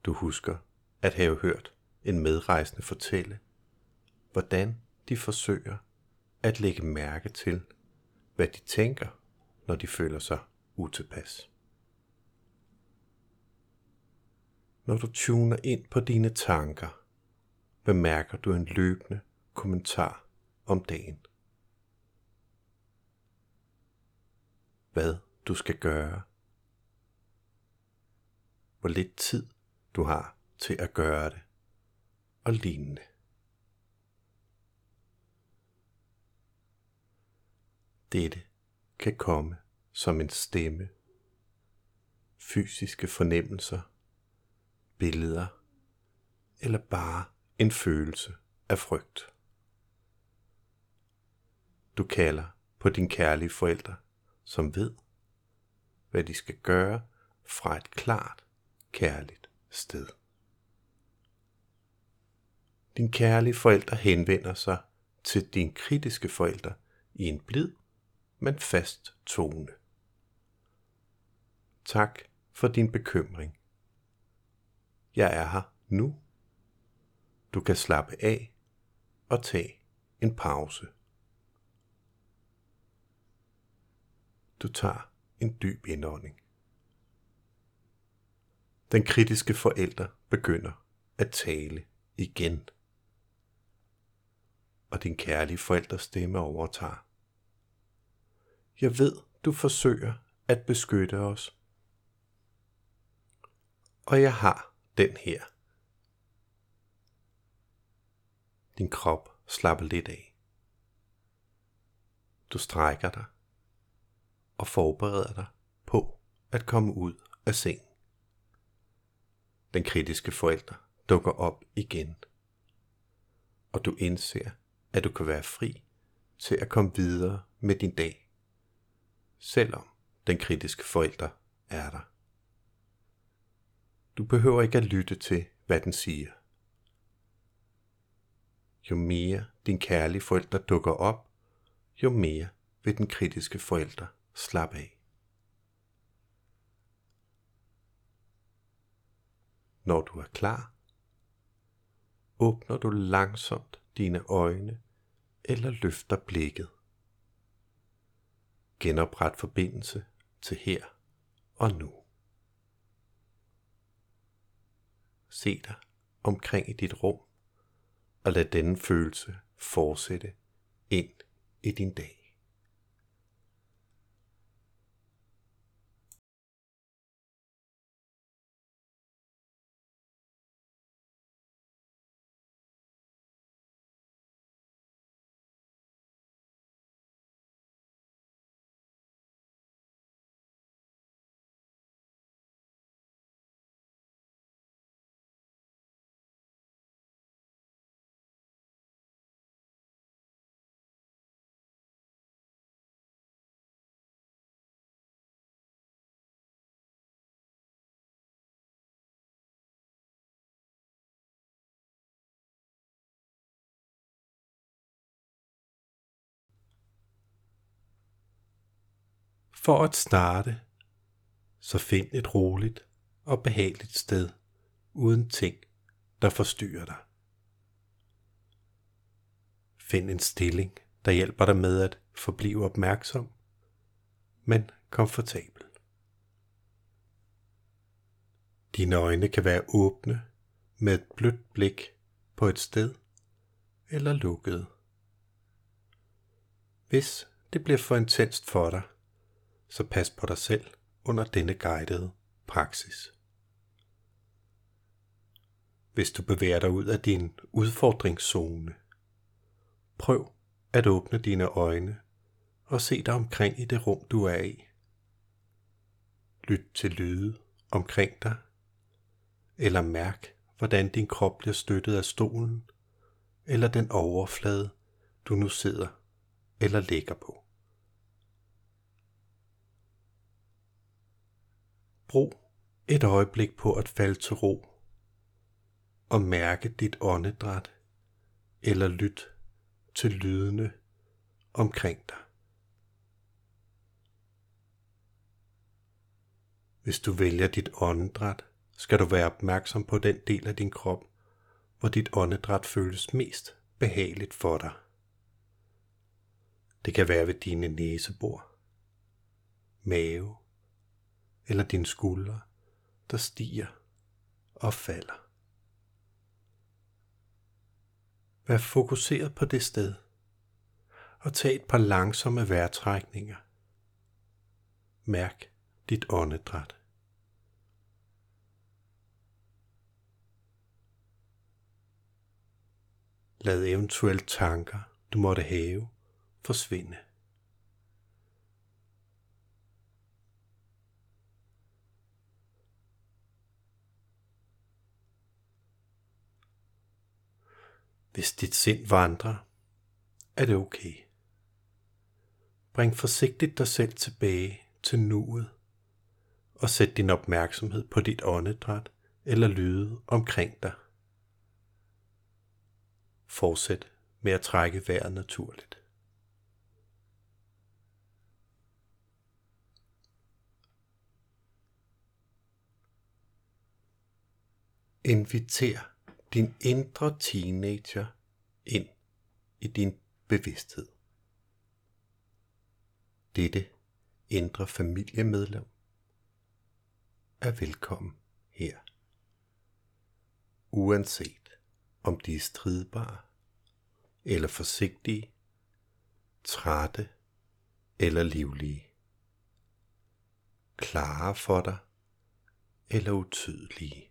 S1: Du husker at have hørt en medrejsende fortælle, hvordan de forsøger at lægge mærke til, hvad de tænker, når de føler sig utilpas. Når du tuner ind på dine tanker, bemærker du en løbende kommentar om dagen. Hvad du skal gøre. Hvor lidt tid du har til at gøre det og lignende. Dette kan komme som en stemme, fysiske fornemmelser, billeder eller bare en følelse af frygt. Du kalder på din kærlige forældre, som ved, hvad de skal gøre fra et klart, kærligt sted. Din kærlige forældre henvender sig til din kritiske forældre i en blid, men fast tone. Tak for din bekymring. Jeg er her nu. Du kan slappe af og tage en pause. Du tager en dyb indånding. Den kritiske forælder begynder at tale igen. Og din kærlige forældres stemme overtager. Jeg ved, du forsøger at beskytte os. Og jeg har den her. Din krop slapper lidt af. Du strækker dig og forbereder dig på at komme ud af sengen. Den kritiske forælder dukker op igen, og du indser, at du kan være fri til at komme videre med din dag, selvom den kritiske forælder er der. Du behøver ikke at lytte til, hvad den siger. Jo mere din kærlige forælder dukker op, jo mere vil den kritiske forælder Slap af. Når du er klar, åbner du langsomt dine øjne eller løfter blikket. Genopret forbindelse til her og nu. Se dig omkring i dit rum, og lad denne følelse fortsætte ind i din dag. For at starte, så find et roligt og behageligt sted uden ting, der forstyrrer dig. Find en stilling, der hjælper dig med at forblive opmærksom, men komfortabel. Dine øjne kan være åbne med et blødt blik på et sted eller lukkede. Hvis det bliver for intenst for dig, så pas på dig selv under denne guidede praksis. Hvis du bevæger dig ud af din udfordringszone, prøv at åbne dine øjne og se dig omkring i det rum, du er i. Lyt til lyde omkring dig, eller mærk, hvordan din krop bliver støttet af stolen, eller den overflade, du nu sidder eller ligger på. Brug et øjeblik på at falde til ro og mærke dit åndedræt eller lyt til lydene omkring dig. Hvis du vælger dit åndedræt, skal du være opmærksom på den del af din krop, hvor dit åndedræt føles mest behageligt for dig. Det kan være ved dine næsebor, mave eller dine skuldre, der stiger og falder. Vær fokuseret på det sted, og tag et par langsomme vejrtrækninger. Mærk dit åndedræt. Lad eventuelle tanker, du måtte have, forsvinde. Hvis dit sind vandrer, er det okay. Bring forsigtigt dig selv tilbage til nuet og sæt din opmærksomhed på dit åndedræt eller lyde omkring dig. Fortsæt med at trække vejret naturligt. Inviter din indre teenager ind i din bevidsthed. Dette indre familiemedlem er velkommen her. Uanset om de er stridbare eller forsigtige, trætte eller livlige, klare for dig eller utydelige.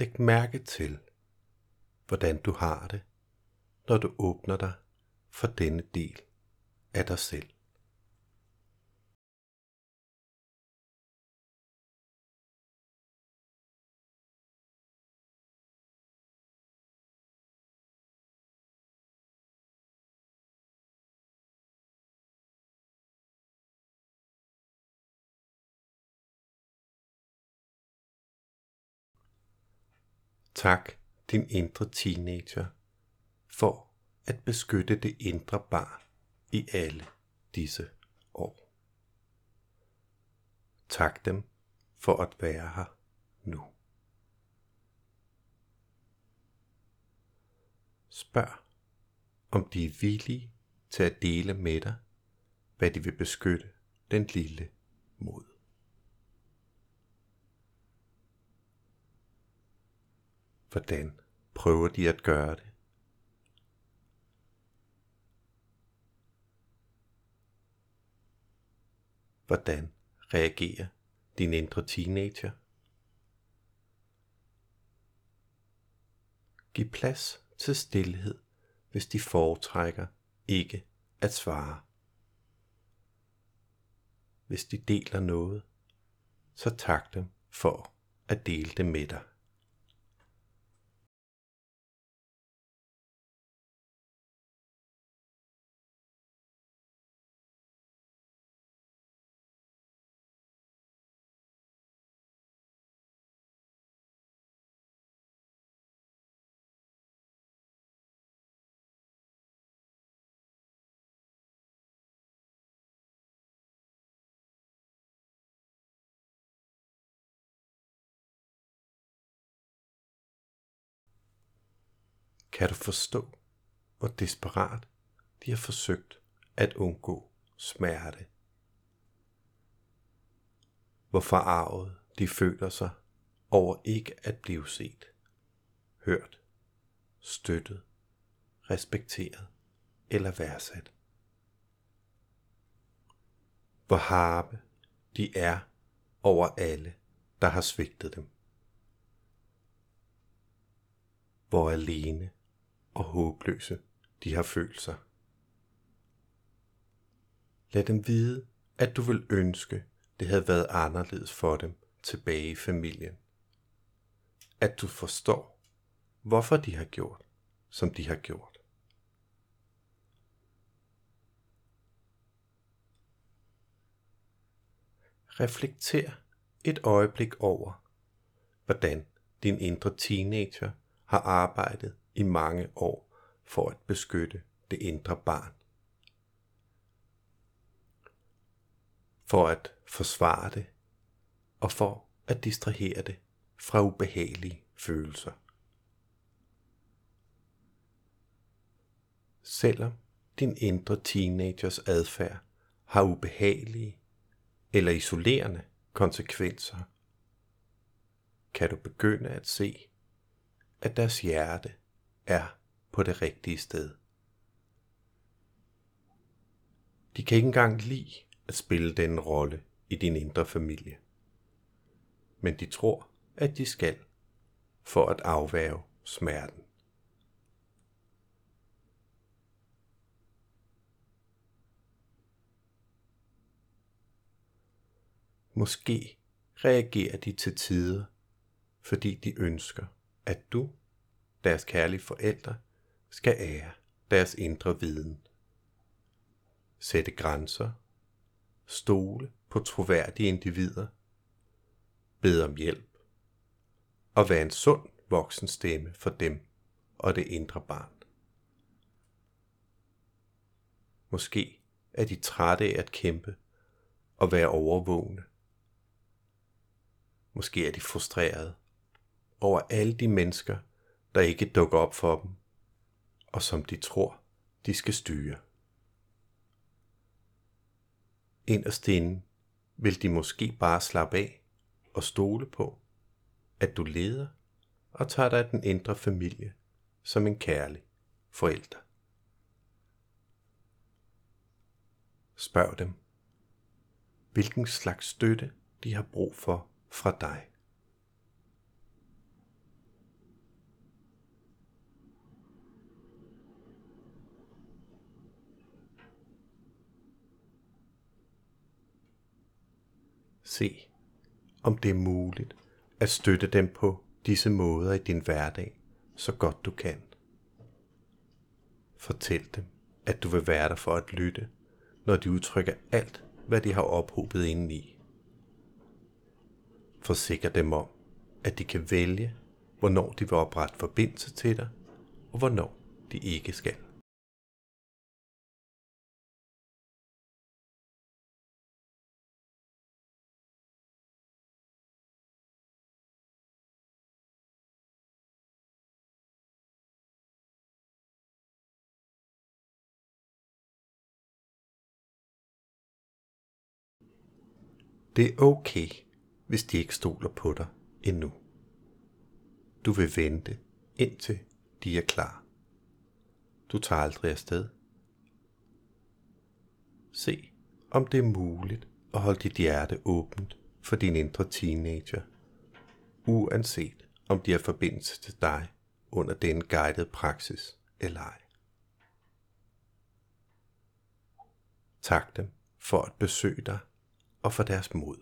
S1: Læg mærke til, hvordan du har det, når du åbner dig for denne del af dig selv. Tak din indre teenager for at beskytte det indre barn i alle disse år. Tak dem for at være her nu. Spørg, om de er villige til at dele med dig, hvad de vil beskytte den lille mod. Hvordan prøver de at gøre det? Hvordan reagerer din indre teenager? Giv plads til stillhed, hvis de foretrækker ikke at svare. Hvis de deler noget, så tak dem for at dele det med dig. Kan du forstå, hvor desperat de har forsøgt at undgå smerte? Hvor forarvet de føler sig over ikke at blive set, hørt, støttet, respekteret eller værdsat. Hvor harpe de er over alle, der har svigtet dem. Hvor alene og håbløse de har følt sig. Lad dem vide, at du vil ønske, det havde været anderledes for dem tilbage i familien. At du forstår, hvorfor de har gjort, som de har gjort. Reflekter et øjeblik over, hvordan din indre teenager har arbejdet i mange år for at beskytte det indre barn. For at forsvare det og for at distrahere det fra ubehagelige følelser. Selvom din indre teenagers adfærd har ubehagelige eller isolerende konsekvenser, kan du begynde at se, at deres hjerte er på det rigtige sted. De kan ikke engang lide at spille den rolle i din indre familie. Men de tror, at de skal, for at afværge smerten. Måske reagerer de til tider, fordi de ønsker, at du deres kærlige forældre, skal ære deres indre viden. Sætte grænser, stole på troværdige individer, bede om hjælp og være en sund voksen stemme for dem og det indre barn. Måske er de trætte af at kæmpe og være overvågne. Måske er de frustrerede over alle de mennesker, der ikke dukker op for dem, og som de tror, de skal styre. Inderst inde vil de måske bare slappe af og stole på, at du leder og tager dig af den indre familie som en kærlig forælder. Spørg dem, hvilken slags støtte de har brug for fra dig. Se, om det er muligt at støtte dem på disse måder i din hverdag, så godt du kan. Fortæl dem, at du vil være der for at lytte, når de udtrykker alt, hvad de har ophobet indeni. Forsikr dem om, at de kan vælge, hvornår de vil oprette forbindelse til dig, og hvornår de ikke skal. Det er okay, hvis de ikke stoler på dig endnu. du vil vente, indtil de er klar. Du tager aldrig afsted. Se, om det er muligt at holde dit hjerte åbent for din indre teenager, uanset om de har forbindelse til dig under den guidede praksis eller ej. Tak dem for at besøge dig og for deres mod.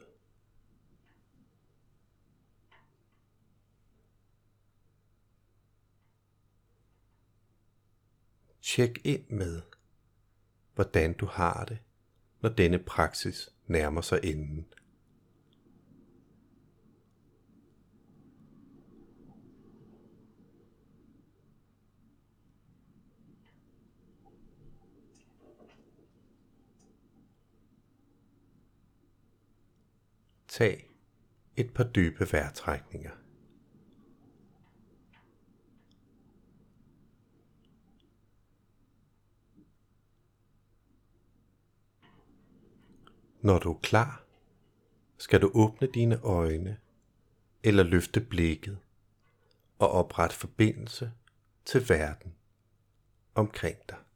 S1: Tjek ind med, hvordan du har det, når denne praksis nærmer sig enden. Tag et par dybe vejrtrækninger. Når du er klar, skal du åbne dine øjne eller løfte blikket og oprette forbindelse til verden omkring dig.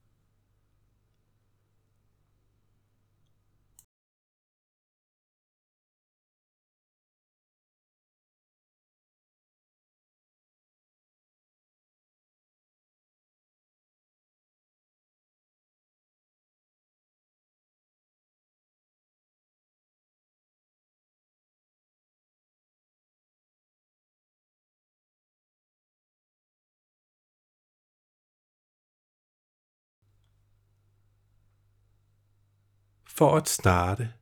S1: For at starte,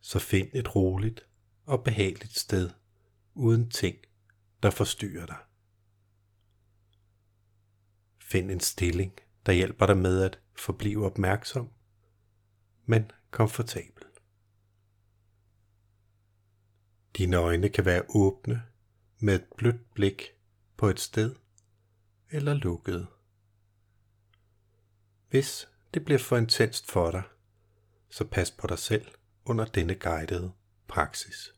S1: så find et roligt og behageligt sted uden ting, der forstyrrer dig. Find en stilling, der hjælper dig med at forblive opmærksom, men komfortabel. Dine øjne kan være åbne med et blødt blik på et sted eller lukkede. Hvis det bliver for intenst for dig, så pas på dig selv under denne guidede praksis.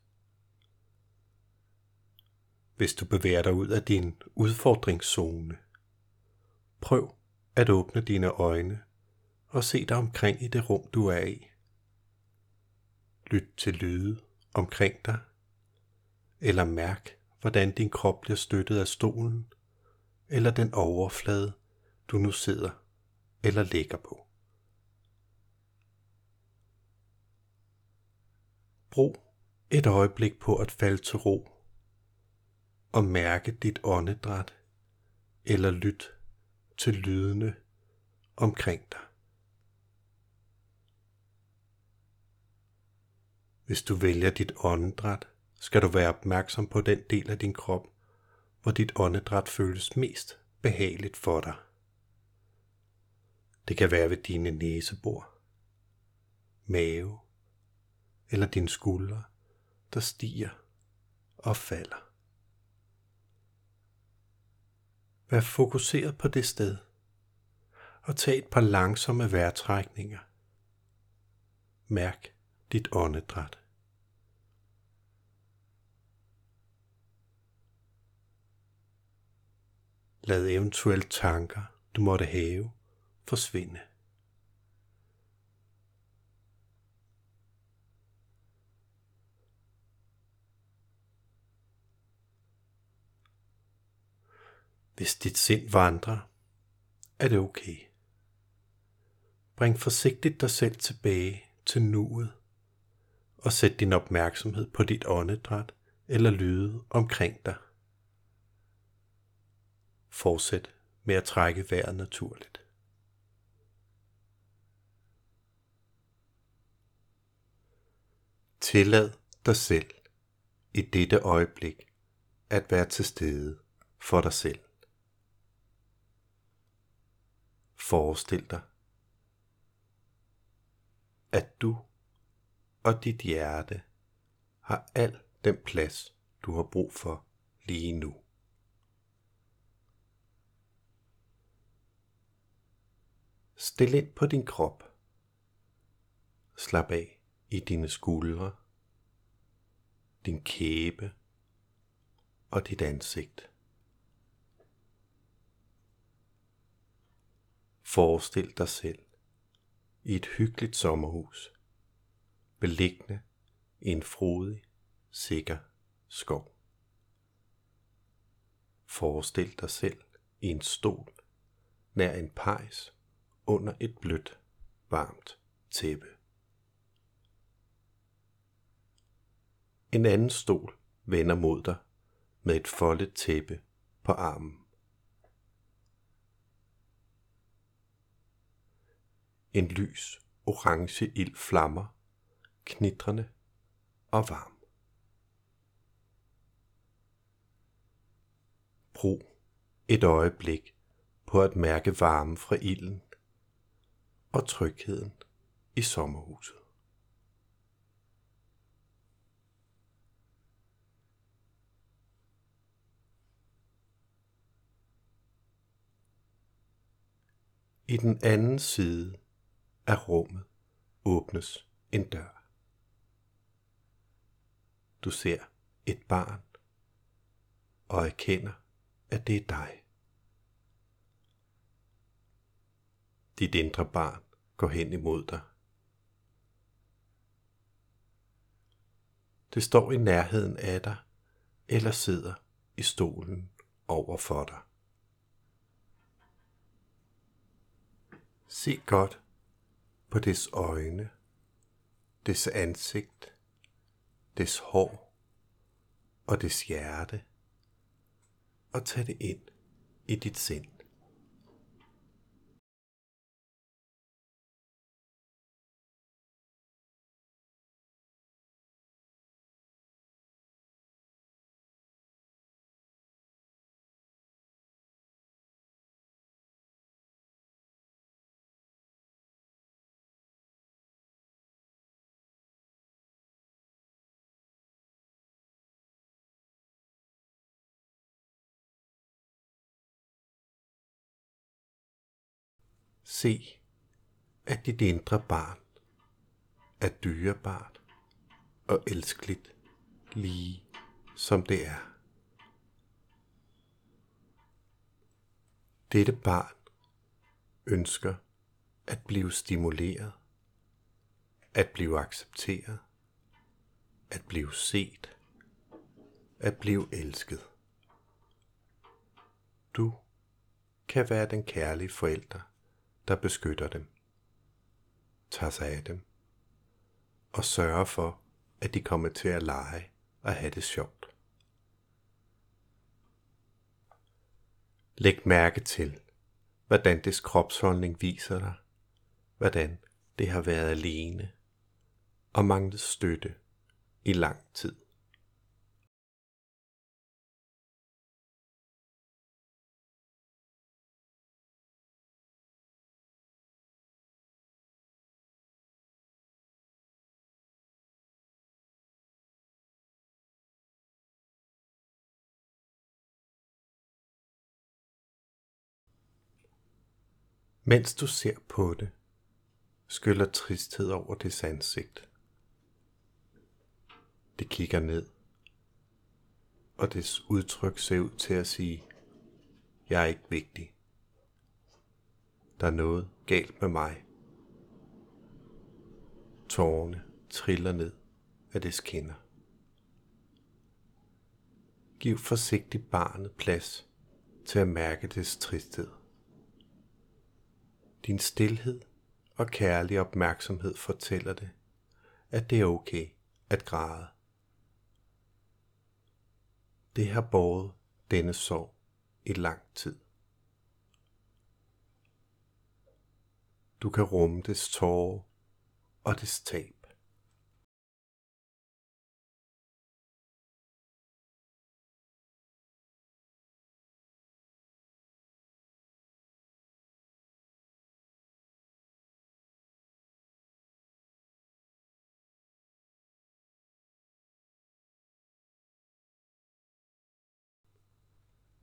S1: Hvis du bevæger dig ud af din udfordringszone, prøv at åbne dine øjne og se dig omkring i det rum, du er i. Lyt til lyde omkring dig, eller mærk, hvordan din krop bliver støttet af stolen, eller den overflade, du nu sidder eller ligger på. Brug et øjeblik på at falde til ro og mærke dit åndedræt eller lyt til lydene omkring dig. Hvis du vælger dit åndedræt, skal du være opmærksom på den del af din krop, hvor dit åndedræt føles mest behageligt for dig. Det kan være ved dine næsebor, mave eller dine skuldre, der stiger og falder. Vær fokuseret på det sted, og tag et par langsomme vejrtrækninger. Mærk dit åndedræt. Lad eventuelle tanker, du måtte have, forsvinde. Hvis dit sind vandrer, er det okay. Bring forsigtigt dig selv tilbage til nuet og sæt din opmærksomhed på dit åndedræt eller lyde omkring dig. Fortsæt med at trække vejret naturligt. Tillad dig selv i dette øjeblik at være til stede for dig selv. Forestil dig, at du og dit hjerte har al den plads, du har brug for lige nu. Stil ind på din krop. Slap af i dine skuldre, din kæbe og dit ansigt. Forestil dig selv i et hyggeligt sommerhus, beliggende i en frodig, sikker skov. Forestil dig selv i en stol nær en pejs under et blødt, varmt tæppe. En anden stol vender mod dig med et foldet tæppe på armen. En lys orange ild flammer, knitrende og varm. Brug et øjeblik på at mærke varmen fra ilden og trygheden i sommerhuset. I den anden side af rummet åbnes en dør. Du ser et barn og erkender, at det er dig. Dit indre barn går hen imod dig. Det står i nærheden af dig eller sidder i stolen over for dig. Se godt på dets øjne, dets ansigt, dets hår og dets hjerte, og tag det ind i dit sind. Se, at dit indre barn er dyrebart og elskeligt, lige som det er. Dette barn ønsker at blive stimuleret, at blive accepteret, at blive set, at blive elsket. Du kan være den kærlige forælder, der beskytter dem, tager sig af dem og sørger for, at de kommer til at lege og have det sjovt. Læg mærke til, hvordan dets kropsholdning viser dig, hvordan det har været alene og manglet støtte i lang tid. Mens du ser på det, skyller tristhed over dets ansigt. Det kigger ned, og dets udtryk ser ud til at sige, jeg er ikke vigtig. Der er noget galt med mig. Tårerne triller ned af dets kinder. Giv forsigtigt barnet plads til at mærke dets tristhed. Din stillhed og kærlig opmærksomhed fortæller det, at det er okay at græde. Det har båret denne sorg i lang tid. Du kan rumme dets tårer og dets tab.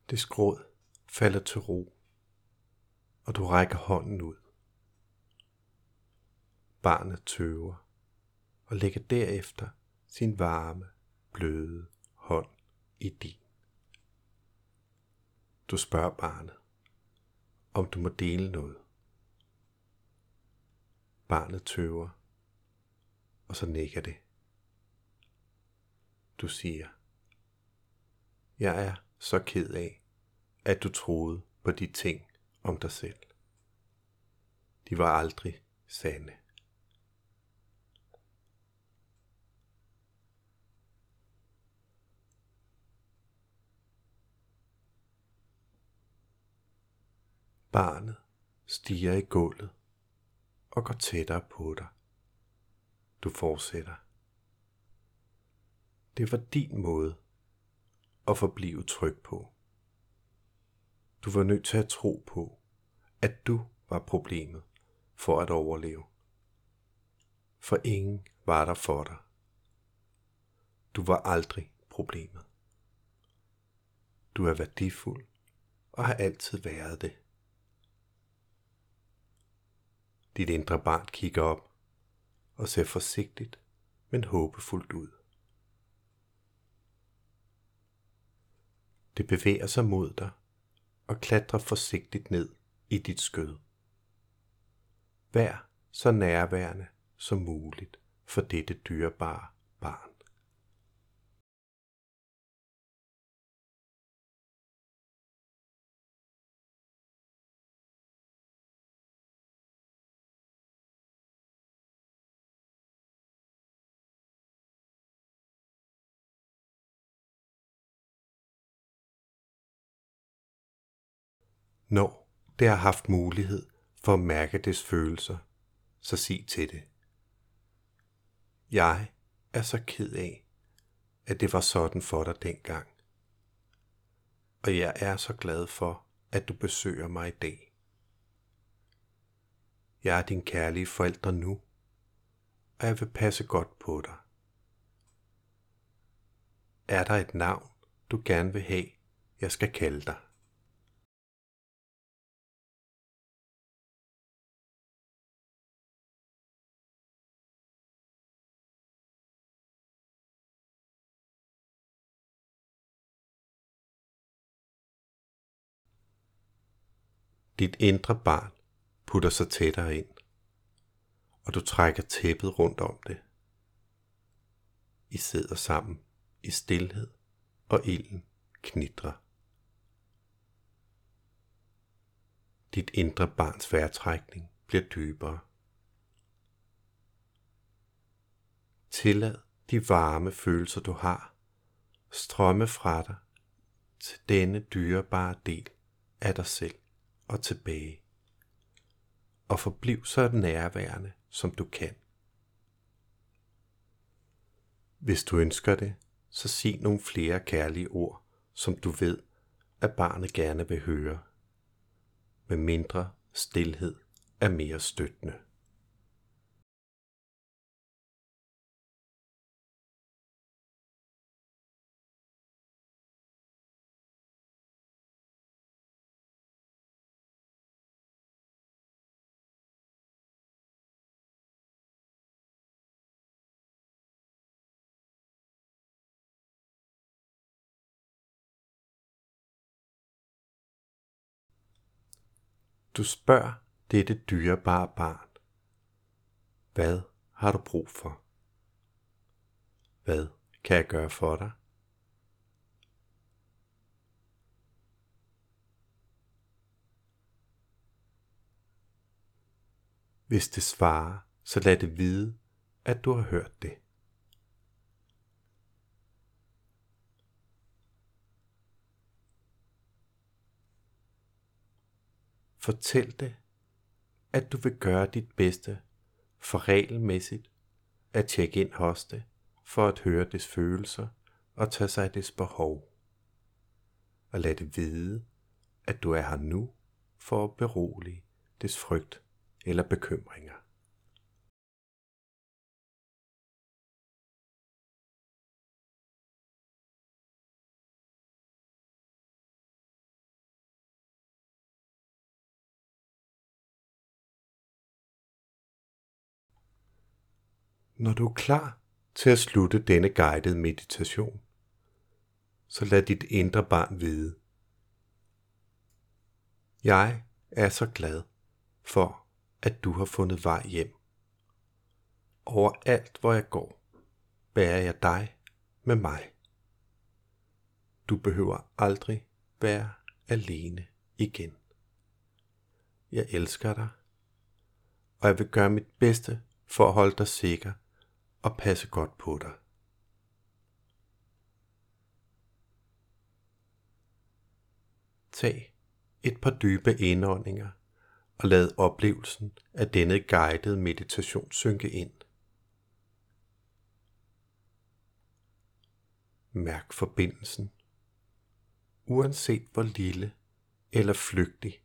S1: Det skråd falder til ro, og du rækker hånden ud. Barnet tøver og lægger derefter sin varme, bløde hånd i din. Du spørger barnet, om du må dele noget Barnet tøver, og så nikker det. Du siger, jeg er så ked af, at du troede på de ting om dig selv. De var aldrig sande. Barnet stiger i gulvet og går tættere på dig. Du fortsætter. Det var din måde at forblive tryg på. Du var nødt til at tro på, at du var problemet for at overleve. For ingen var der for dig. Du var aldrig problemet. Du er værdifuld og har altid været det. Dit indre barn kigger op og ser forsigtigt, men håbefuldt ud. Det bevæger sig mod dig og klatre forsigtigt ned i dit skød. Vær så nærværende som muligt for dette dyrebare barn. Når det har haft mulighed for at mærke dets følelser, så sig til det. Jeg er så ked af, at det var sådan for dig dengang. Og jeg er så glad for, at du besøger mig i dag. Jeg er din kærlige forældre nu, og jeg vil passe godt på dig. Er der et navn, du gerne vil have, jeg skal kalde dig? Dit indre barn putter sig tættere ind, og du trækker tæppet rundt om det. I sidder sammen i stillhed, og ilden knitrer. Dit indre barns vejrtrækning bliver dybere. Tillad de varme følelser, du har, strømme fra dig til denne dyrebare del af dig selv og tilbage. Og forbliv så nærværende, som du kan. Hvis du ønsker det, så sig nogle flere kærlige ord, som du ved, at barnet gerne vil høre. Med mindre stillhed er mere støttende. Du spørger dette dyrebare barn, hvad har du brug for? Hvad kan jeg gøre for dig? Hvis det svarer, så lad det vide, at du har hørt det. Fortæl det, at du vil gøre dit bedste for regelmæssigt at tjekke ind hos det, for at høre dets følelser og tage sig af dets behov. Og lad det vide, at du er her nu for at berolige dets frygt eller bekymringer. Når du er klar til at slutte denne guidede meditation, så lad dit indre barn vide. Jeg er så glad for, at du har fundet vej hjem Over alt, hvor jeg går, bærer jeg dig med mig. Du behøver aldrig være alene igen. Jeg elsker dig, og jeg vil gøre mit bedste for at holde dig sikker og passe godt på dig. Tag et par dybe indåndinger og lad oplevelsen af denne guidede meditation synke ind. Mærk forbindelsen, uanset hvor lille eller flygtig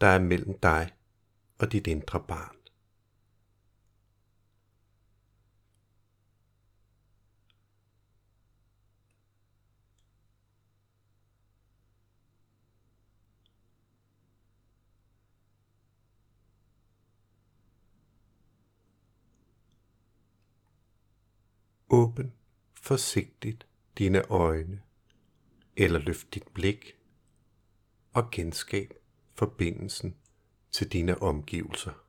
S1: der er mellem dig og dit indre barn. Åbn forsigtigt dine øjne, eller løft dit blik og genskab forbindelsen til dine omgivelser.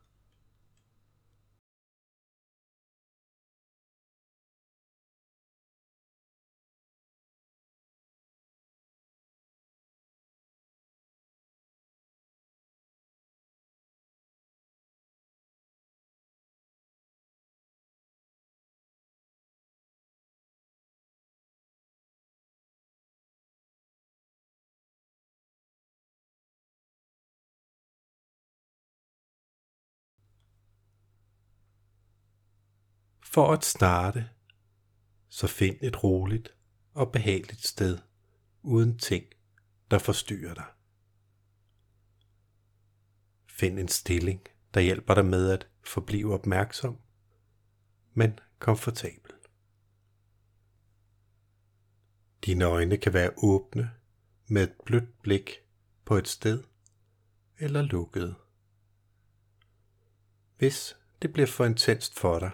S1: For at starte, så find et roligt og behageligt sted uden ting, der forstyrrer dig. Find en stilling, der hjælper dig med at forblive opmærksom, men komfortabel. Dine øjne kan være åbne med et blødt blik på et sted eller lukkede. Hvis det bliver for intenst for dig,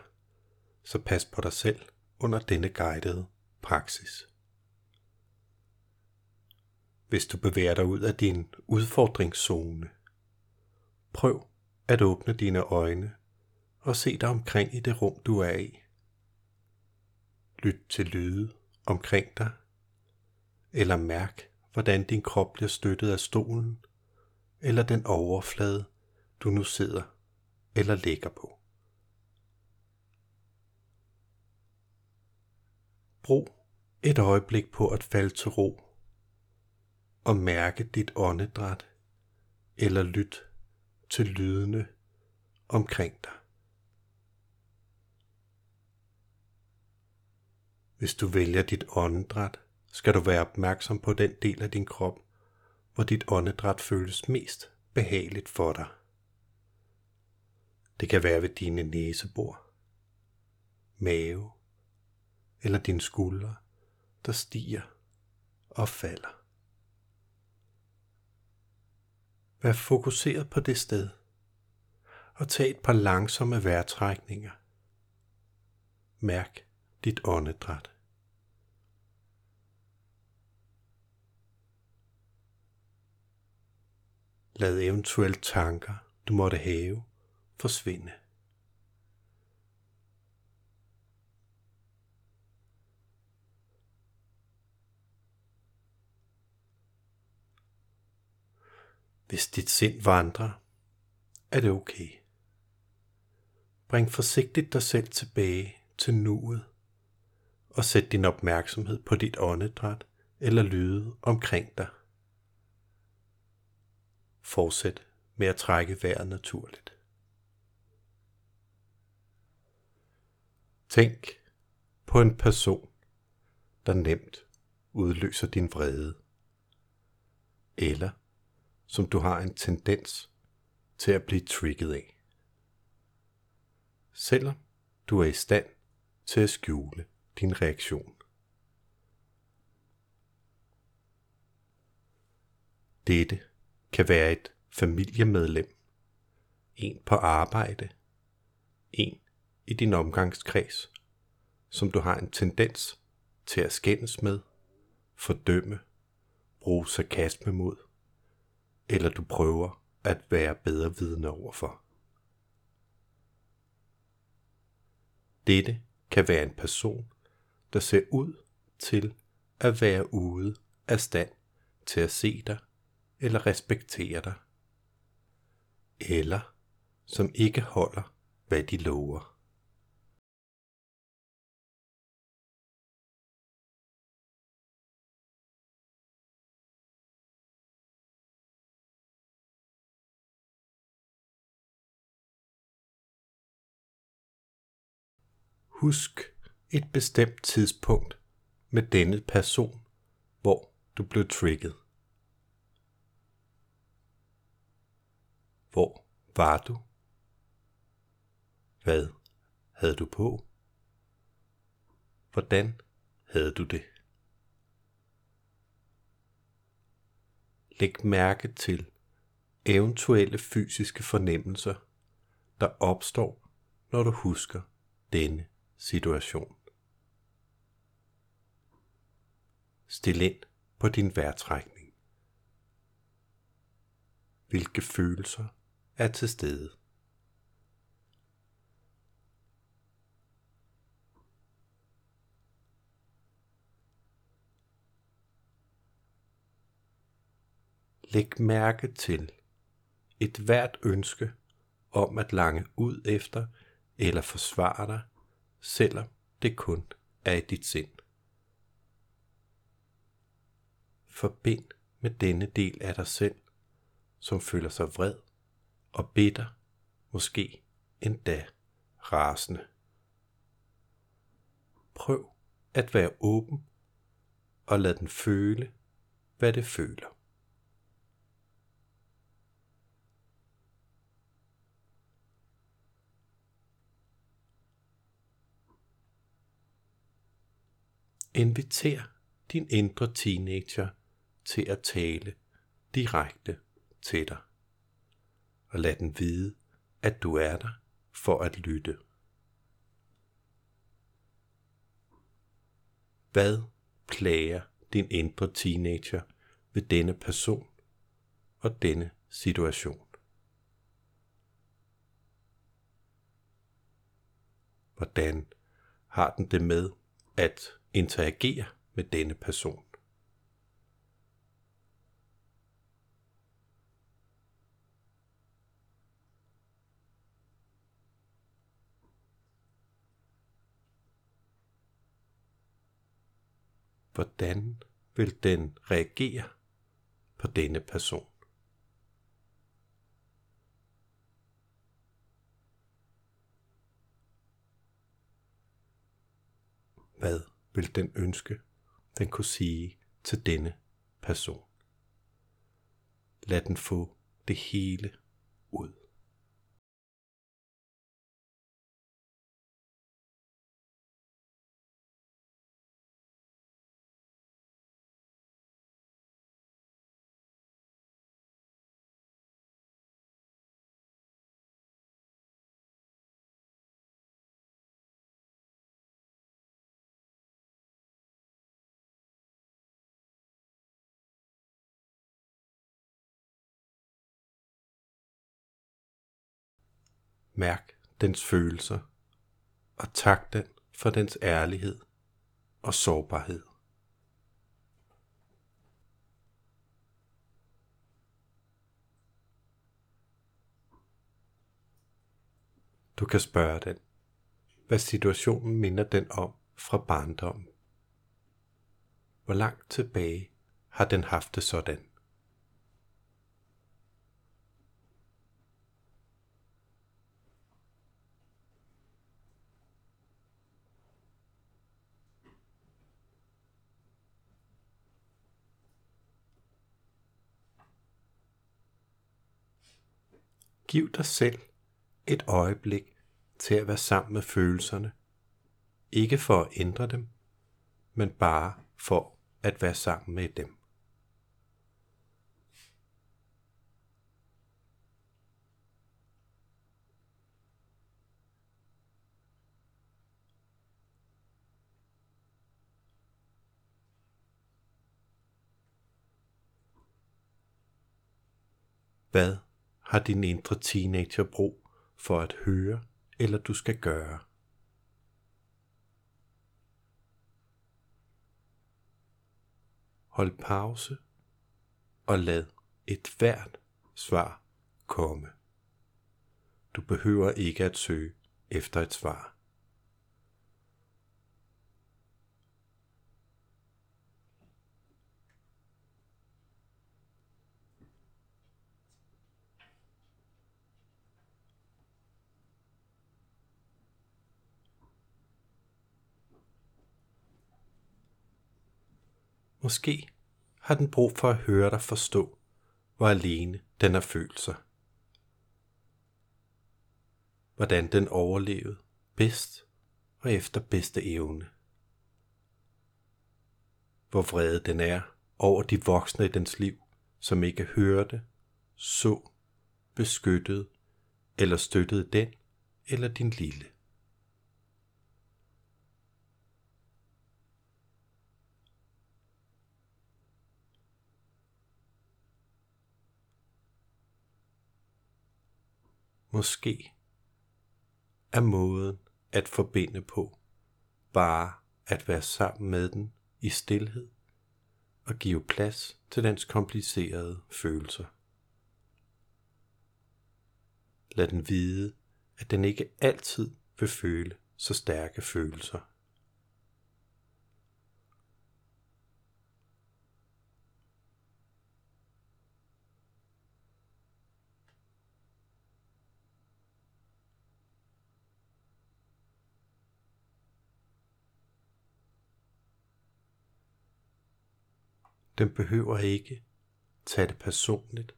S1: så pas på dig selv under denne guidede praksis. Hvis du bevæger dig ud af din udfordringszone, prøv at åbne dine øjne og se dig omkring i det rum, du er i. Lyt til lyde omkring dig, eller mærk, hvordan din krop bliver støttet af stolen, eller den overflade, du nu sidder eller ligger på. Brug et øjeblik på at falde til ro og mærke dit åndedræt eller lyt til lydene omkring dig. Hvis du vælger dit åndedræt, skal du være opmærksom på den del af din krop, hvor dit åndedræt føles mest behageligt for dig. Det kan være ved dine næsebor, mave eller dine skuldre, der stiger og falder. Vær fokuseret på det sted, og tag et par langsomme vejrtrækninger. Mærk dit åndedræt. Lad eventuelle tanker, du måtte have, forsvinde. Hvis dit sind vandrer, er det okay. Bring forsigtigt dig selv tilbage til nuet og sæt din opmærksomhed på dit åndedræt eller lyde omkring dig. Fortsæt med at trække vejret naturligt. Tænk på en person, der nemt udløser din vrede. Eller som du har en tendens til at blive trigget af. Selvom du er i stand til at skjule din reaktion. Dette kan være et familiemedlem, en på arbejde, en i din omgangskreds, som du har en tendens til at skændes med, fordømme, bruge sarkasme mod eller du prøver at være bedre vidne overfor. Dette kan være en person, der ser ud til at være ude af stand til at se dig eller respektere dig, eller som ikke holder, hvad de lover. Husk et bestemt tidspunkt med denne person, hvor du blev trigget. Hvor var du? Hvad havde du på? Hvordan havde du det? Læg mærke til eventuelle fysiske fornemmelser, der opstår, når du husker denne situation. Stil ind på din vejrtrækning. Hvilke følelser er til stede? Læg mærke til et hvert ønske om at lange ud efter eller forsvare dig selvom det kun er i dit sind. Forbind med denne del af dig selv, som føler sig vred og bitter, måske endda rasende. Prøv at være åben og lad den føle, hvad det føler. Inviter din indre teenager til at tale direkte til dig. Og lad den vide, at du er der for at lytte. Hvad plager din indre teenager ved denne person og denne situation? Hvordan har den det med at interagere med denne person. Hvordan vil den reagere på denne person? Hvad vil den ønske, den kunne sige til denne person. Lad den få det hele ud. Mærk dens følelser og tak den for dens ærlighed og sårbarhed. Du kan spørge den, hvad situationen minder den om fra barndommen. Hvor langt tilbage har den haft det sådan? Giv dig selv et øjeblik til at være sammen med følelserne. Ikke for at ændre dem, men bare for at være sammen med dem. Hvad har din indre teenager brug for at høre eller du skal gøre. Hold pause og lad et hvert svar komme. Du behøver ikke at søge efter et svar. Måske har den brug for at høre dig forstå, hvor alene den har følt sig. Hvordan den overlevede bedst og efter bedste evne. Hvor vrede den er over de voksne i dens liv, som ikke hørte, så, beskyttede eller støttede den eller din lille. Måske er måden at forbinde på bare at være sammen med den i stillhed og give plads til dens komplicerede følelser. Lad den vide, at den ikke altid vil føle så stærke følelser. Den behøver ikke tage det personligt,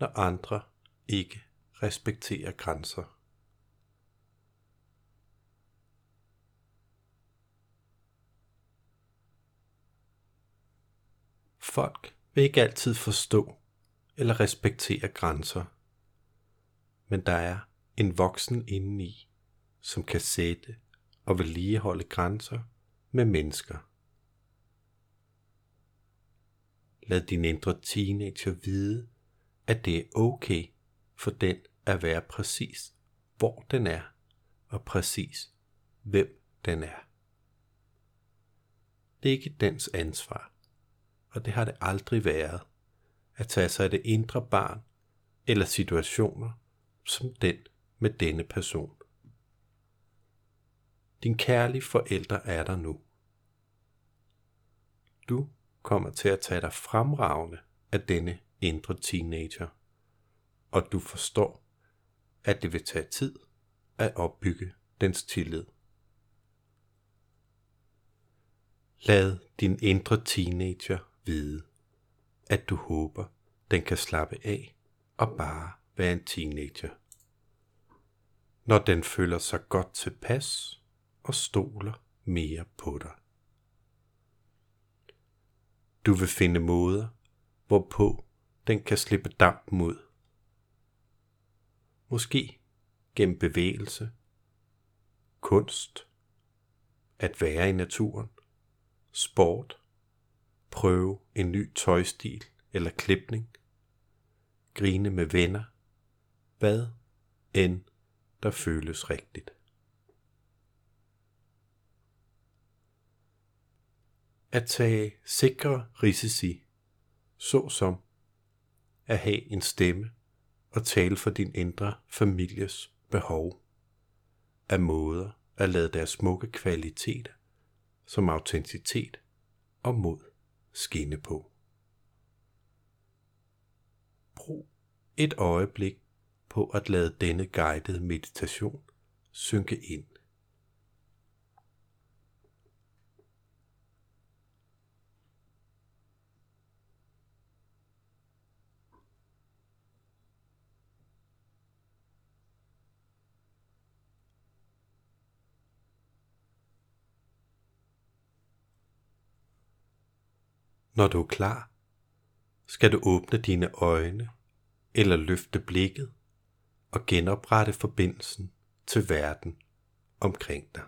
S1: når andre ikke respekterer grænser. Folk vil ikke altid forstå eller respektere grænser, men der er en voksen indeni, som kan sætte og vedligeholde grænser med mennesker. Lad din indre teenager vide, at det er okay for den at være præcis, hvor den er, og præcis, hvem den er. Det er ikke dens ansvar, og det har det aldrig været, at tage sig af det indre barn eller situationer som den med denne person. Din kærlige forældre er der nu. Du kommer til at tage dig fremragende af denne indre teenager, og du forstår, at det vil tage tid at opbygge dens tillid. Lad din indre teenager vide, at du håber, den kan slappe af og bare være en teenager. Når den føler sig godt tilpas og stoler mere på dig. Du vil finde måder, hvorpå den kan slippe dampen ud. Måske gennem bevægelse, kunst, at være i naturen, sport, prøve en ny tøjstil eller klipning, grine med venner, hvad end der føles rigtigt. At tage sikre risici, såsom at have en stemme og tale for din indre families behov, af måder at lade deres smukke kvaliteter som autenticitet og mod skinne på. Brug et øjeblik på at lade denne guidede meditation synke ind. Når du er klar, skal du åbne dine øjne eller løfte blikket og genoprette forbindelsen til verden omkring dig.